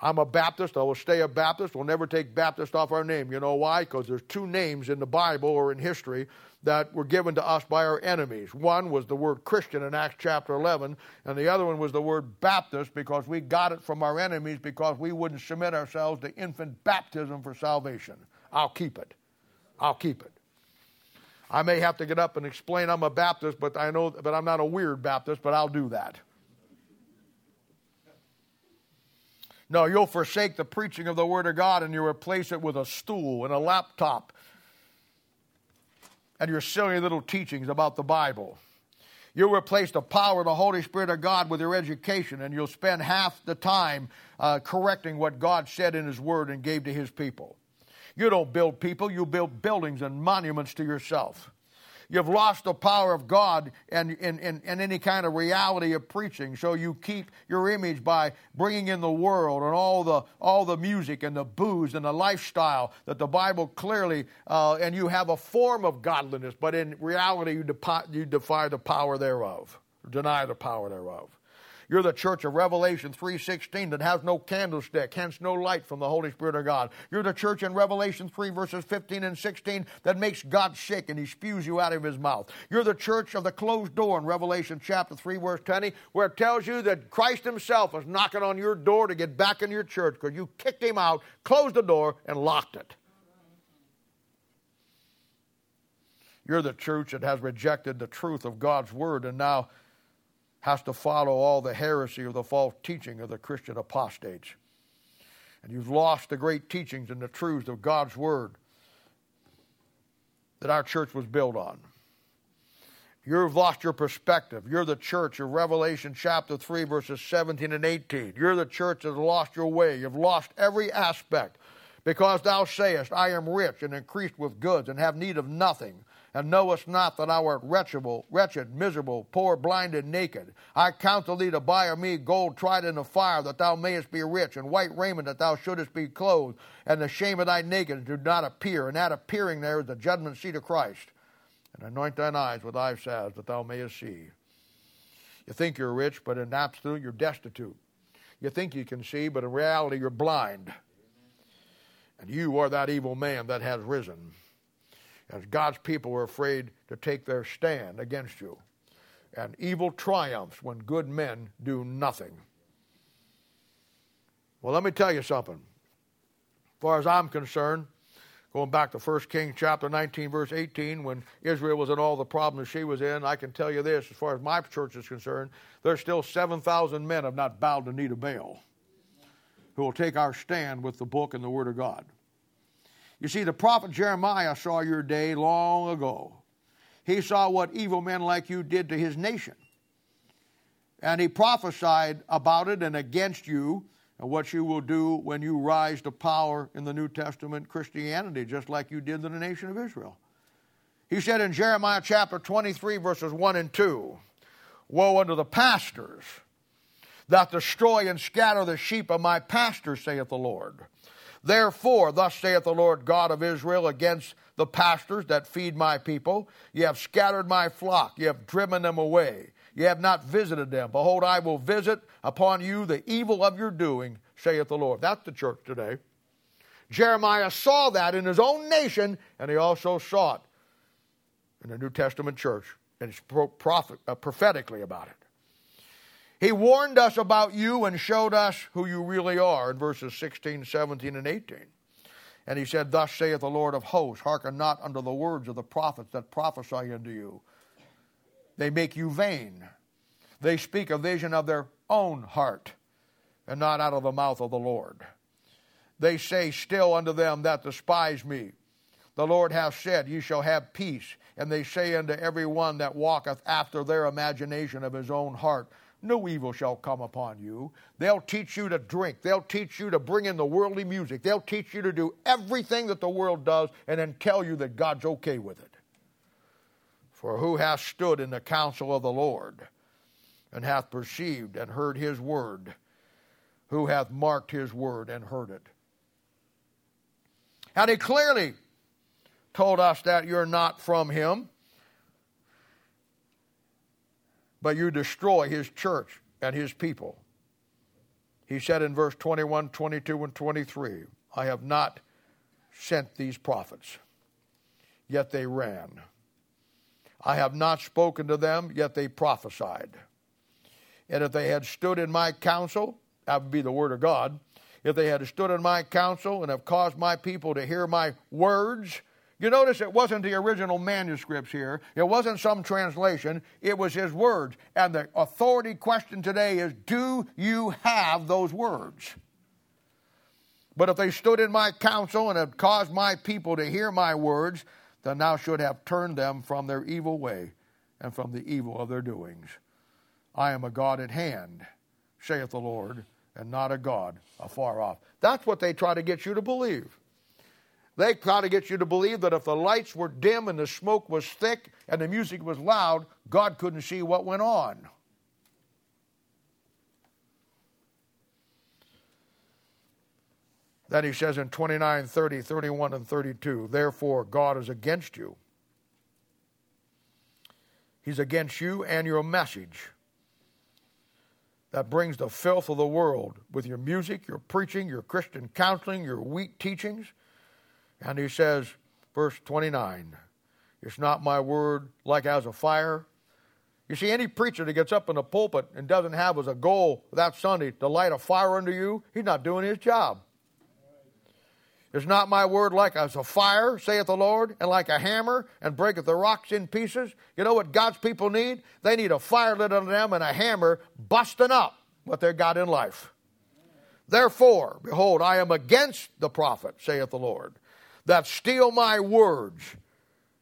I'm a Baptist. I will stay a Baptist. We'll never take Baptist off our name. You know why? Because there's two names in the Bible or in history that were given to us by our enemies. One was the word Christian in Acts chapter 11, and the other one was the word Baptist because we got it from our enemies because we wouldn't submit ourselves to infant baptism for salvation. I'll keep it. I'll keep it. I may have to get up and explain I'm a Baptist, but I know but I'm not a weird Baptist, but I'll do that. No, you'll forsake the preaching of the Word of God and you replace it with a stool and a laptop and your silly little teachings about the Bible. You'll replace the power of the Holy Spirit of God with your education, and you'll spend half the time uh, correcting what God said in His Word and gave to His people. You don't build people, you build buildings and monuments to yourself. You've lost the power of God and, and, and, any kind of reality of preaching. So you keep your image by bringing in the world and all the, all the music and the booze and the lifestyle that the Bible clearly, uh, and you have a form of godliness, but in reality you, defy, you defy the power thereof, deny the power thereof. You're the church of Revelation 3:16 that has no candlestick, hence no light from the Holy Spirit of God. You're the church in Revelation 3 verses 15 and 16 that makes God sick and he spews you out of his mouth. You're the church of the closed door in Revelation chapter 3 verse 20 where it tells you that Christ himself is knocking on your door to get back in your church because you kicked him out, closed the door and locked it. You're the church that has rejected the truth of God's word and now has to follow all the heresy or the false teaching of the Christian apostates. And you've lost the great teachings and the truths of God's Word that our church was built on. You've lost your perspective. You're the church of Revelation chapter 3, verses 17 and 18. You're the church that has lost your way. You've lost every aspect. Because thou sayest, I am rich and increased with goods and have need of nothing, and knowest not that thou art wretched, wretched, miserable, poor, blind, and naked. I counsel thee to buy of me gold tried in the fire, that thou mayest be rich, and white raiment, that thou shouldest be clothed, and the shame of thy nakedness do not appear. And that appearing there is the judgment seat of Christ. And anoint thine eyes with eye salve, that thou mayest see. You think you're rich, but in absolute you're destitute. You think you can see, but in reality you're blind. And you are that evil man that has risen as God's people are afraid to take their stand against you. And evil triumphs when good men do nothing. Well, let me tell you something. As far as I'm concerned, going back to 1 Kings chapter 19, verse 18, when Israel was in all the problems she was in, I can tell you this, as far as my church is concerned, there's still 7,000 men have not bowed the knee to Baal who will take our stand with the book and the Word of God. You see, the prophet Jeremiah saw your day long ago. He saw what evil men like you did to his nation. And he prophesied about it and against you and what you will do when you rise to power in the New Testament Christianity, just like you did in the nation of Israel. He said in Jeremiah chapter 23, verses 1 and 2 Woe unto the pastors that destroy and scatter the sheep of my pastors, saith the Lord. Therefore, thus saith the Lord God of Israel against the pastors that feed my people, ye have scattered my flock, ye have driven them away Ye have not visited them. Behold, I will visit upon you the evil of your doing, saith the Lord. That's the church today. Jeremiah saw that in his own nation, and he also saw it in the New Testament church, and prophet, uh, prophetically about it. He warned us about you and showed us who you really are in verses 16, 17, and 18. And he said, Thus saith the Lord of hosts, hearken not unto the words of the prophets that prophesy unto you they make you vain. They speak a vision of their own heart and not out of the mouth of the Lord. They say still unto them that despise me, The Lord hath said, Ye shall have peace. And they say unto every one that walketh after their imagination of his own heart, no evil shall come upon you. They'll teach you to drink. They'll teach you to bring in the worldly music. They'll teach you to do everything that the world does and then tell you that God's okay with it. For who hath stood in the counsel of the Lord, and hath perceived and heard his word? Who hath marked his word and heard it? And he clearly told us that you're not from him, but you destroy his church and his people. He said in verse 21, 22, and 23, I have not sent these prophets, yet they ran. I have not spoken to them, yet they prophesied. And if they had stood in my counsel, that would be the word of God, if they had stood in my counsel and have caused my people to hear my words, you notice it wasn't the original manuscripts here. It wasn't some translation. It was his words. And the authority question today is do you have those words? But if they stood in my counsel and had caused my people to hear my words, then thou should have turned them from their evil way and from the evil of their doings. I am a God at hand, saith the Lord, and not a God afar off. That's what they try to get you to believe. They try to get you to believe that if the lights were dim and the smoke was thick and the music was loud, God couldn't see what went on. Then he says in 29, 30, 31, and 32, therefore God is against you. He's against you and your message that brings the filth of the world with your music, your preaching, your Christian counseling, your weak teachings. And he says, verse 29, it's not my word like as a fire. You see, any preacher that gets up in the pulpit and doesn't have as a goal that Sunday to light a fire under you, he's not doing his job. Is not my word like as a fire, saith the Lord, and like a hammer, and breaketh the rocks in pieces? You know what God's people need? They need a fire lit on them and a hammer busting up what they got in life. Therefore, behold, I am against the prophet, saith the Lord, that steal my words,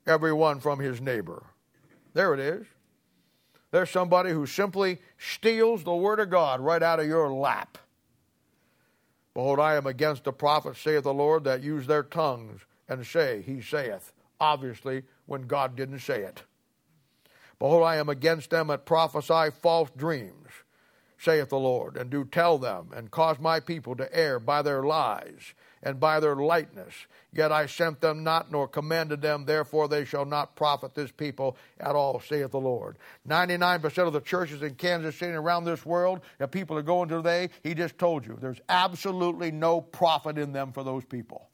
every one from his neighbor. There it is. There's somebody who simply steals the word of God right out of your lap. Behold, I am against the prophets, saith the Lord, that use their tongues and say, He saith. Obviously, when God didn't say it. Behold, I am against them that prophesy false dreams, saith the Lord, and do tell them, and cause my people to err by their lies and by their lightness. Yet I sent them not, nor commanded them, therefore they shall not profit this people at all, saith the Lord. 99% of the churches in Kansas City and around this world the people are going to today, he just told you, there's absolutely no profit in them for those people.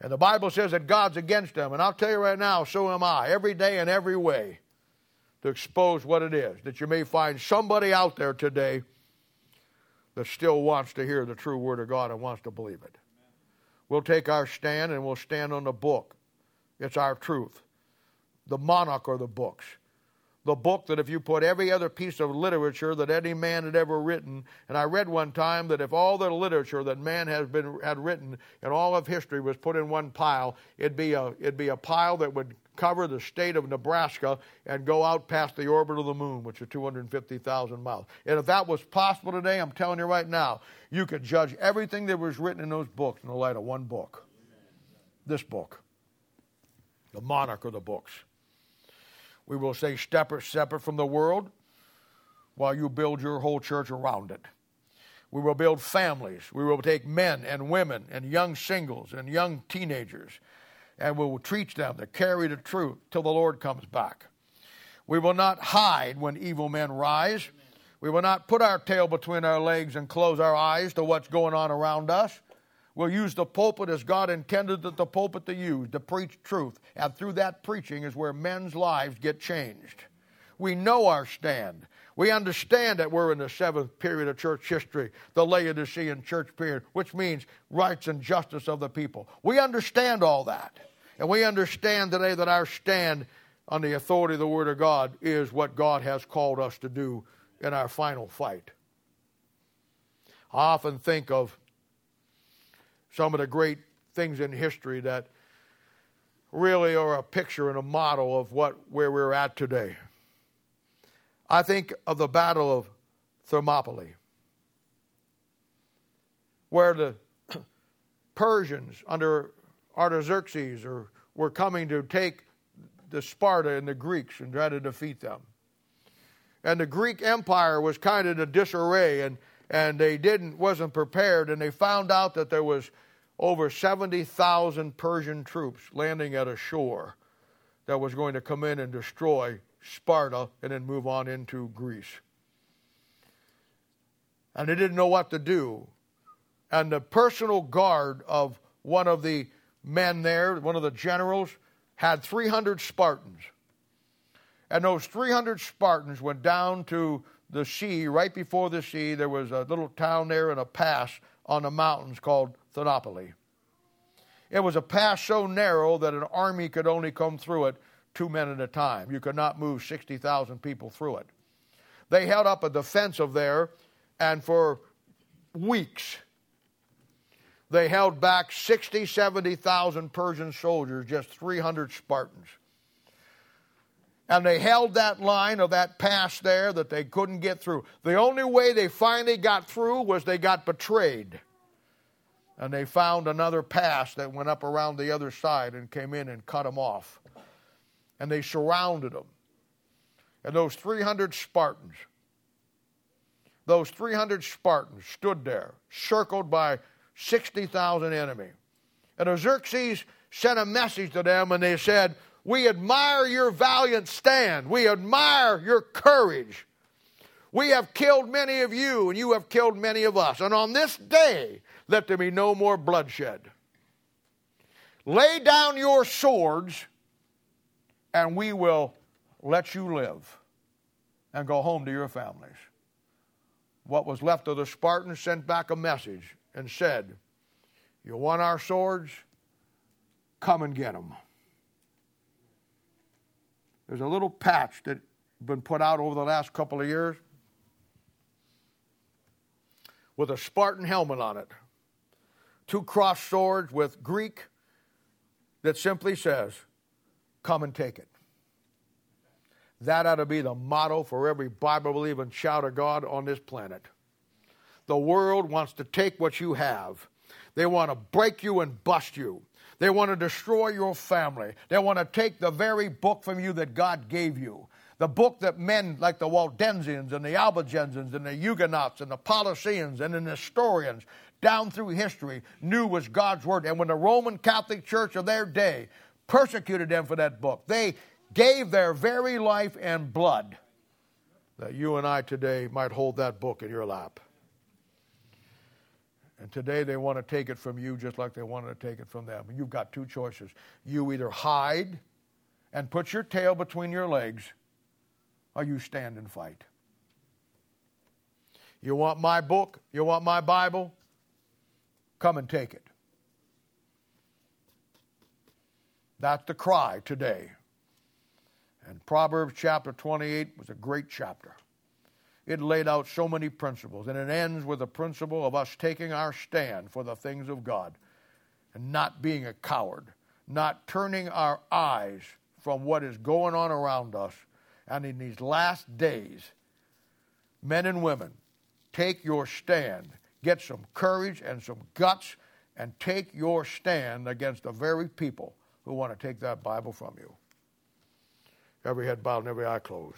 And the Bible says that God's against them. And I'll tell you right now, so am I, every day and every way, to expose what it is. That you may find somebody out there today that still wants to hear the true Word of God and wants to believe it. We'll take our stand and we'll stand on the book. It's our truth. The monarch are the books. the book that if you put every other piece of literature that any man had ever written, and I read one time that if all the literature that man has been had written in all of history was put in one pile, it'd be a it'd be a pile that would cover the state of Nebraska and go out past the orbit of the moon, which is 250,000 miles. And if that was possible today, I'm telling you right now, you could judge everything that was written in those books in the light of one book. This book, the monarch of the books. We will say separate, separate from the world while you build your whole church around it. We will build families. We will take men and women and young singles and young teenagers and we will teach them to carry the truth till the Lord comes back. We will not hide when evil men rise. We will not put our tail between our legs and close our eyes to what's going on around us. We'll use the pulpit as God intended that the pulpit to use, to preach truth. And through that preaching is where men's lives get changed. We know our stand. We understand that we're in the seventh period of church history, the Laodicean church period, which means rights and justice of the people. We understand all that. And we understand today that our stand on the authority of the Word of God is what God has called us to do in our final fight. I often think of some of the great things in history that really are a picture and a model of what where we're at today. I think of the Battle of Thermopylae, where the Persians under Artaxerxes were coming to take the Sparta and the Greeks and try to defeat them. And the Greek Empire was kind of in a disarray and and they didn't wasn't prepared and they found out that there was over 70,000 Persian troops landing at a shore that was going to come in and destroy Sparta and then move on into Greece. And they didn't know what to do. And the personal guard of one of the men there, one of the generals, had 300 Spartans. And those 300 Spartans went down to the sea, right before the sea, there was a little town there and a pass on the mountains called Thermopylae. It was a pass so narrow that an army could only come through it two men at a time. You could not move 60,000 people through it. They held up a defensive there, and for weeks, they held back 60, 70,000 Persian soldiers, just 300 Spartans. And they held that line of that pass there that they couldn't get through. The only way they finally got through was they got betrayed. And they found another pass that went up around the other side and came in and cut them off. And they surrounded them. And those 300 Spartans, those 300 Spartans stood there, circled by 60,000 enemy. And Xerxes sent a message to them and they said, we admire your valiant stand. We admire your courage. We have killed many of you, and you have killed many of us. And on this day, let there be no more bloodshed. Lay down your swords, and we will let you live and go home to your families. What was left of the Spartans sent back a message and said, You want our swords? Come and get them. There's a little patch that's been put out over the last couple of years with a Spartan helmet on it. Two crossed swords with Greek that simply says, Come and take it. That ought to be the motto for every Bible believing child of God on this planet. The world wants to take what you have, they want to break you and bust you. They want to destroy your family. They want to take the very book from you that God gave you. The book that men like the Waldensians and the Albigensians and the Huguenots and the Paulicians and the Nestorians down through history knew was God's word. And when the Roman Catholic Church of their day persecuted them for that book, they gave their very life and blood that you and I today might hold that book in your lap. And today they want to take it from you just like they wanted to take it from them. You've got two choices. You either hide and put your tail between your legs, or you stand and fight. You want my book? You want my Bible? Come and take it. That's the cry today. And Proverbs chapter 28 was a great chapter. It laid out so many principles, and it ends with the principle of us taking our stand for the things of God and not being a coward, not turning our eyes from what is going on around us. And in these last days, men and women, take your stand. Get some courage and some guts and take your stand against the very people who want to take that Bible from you. Every head bowed and every eye closed.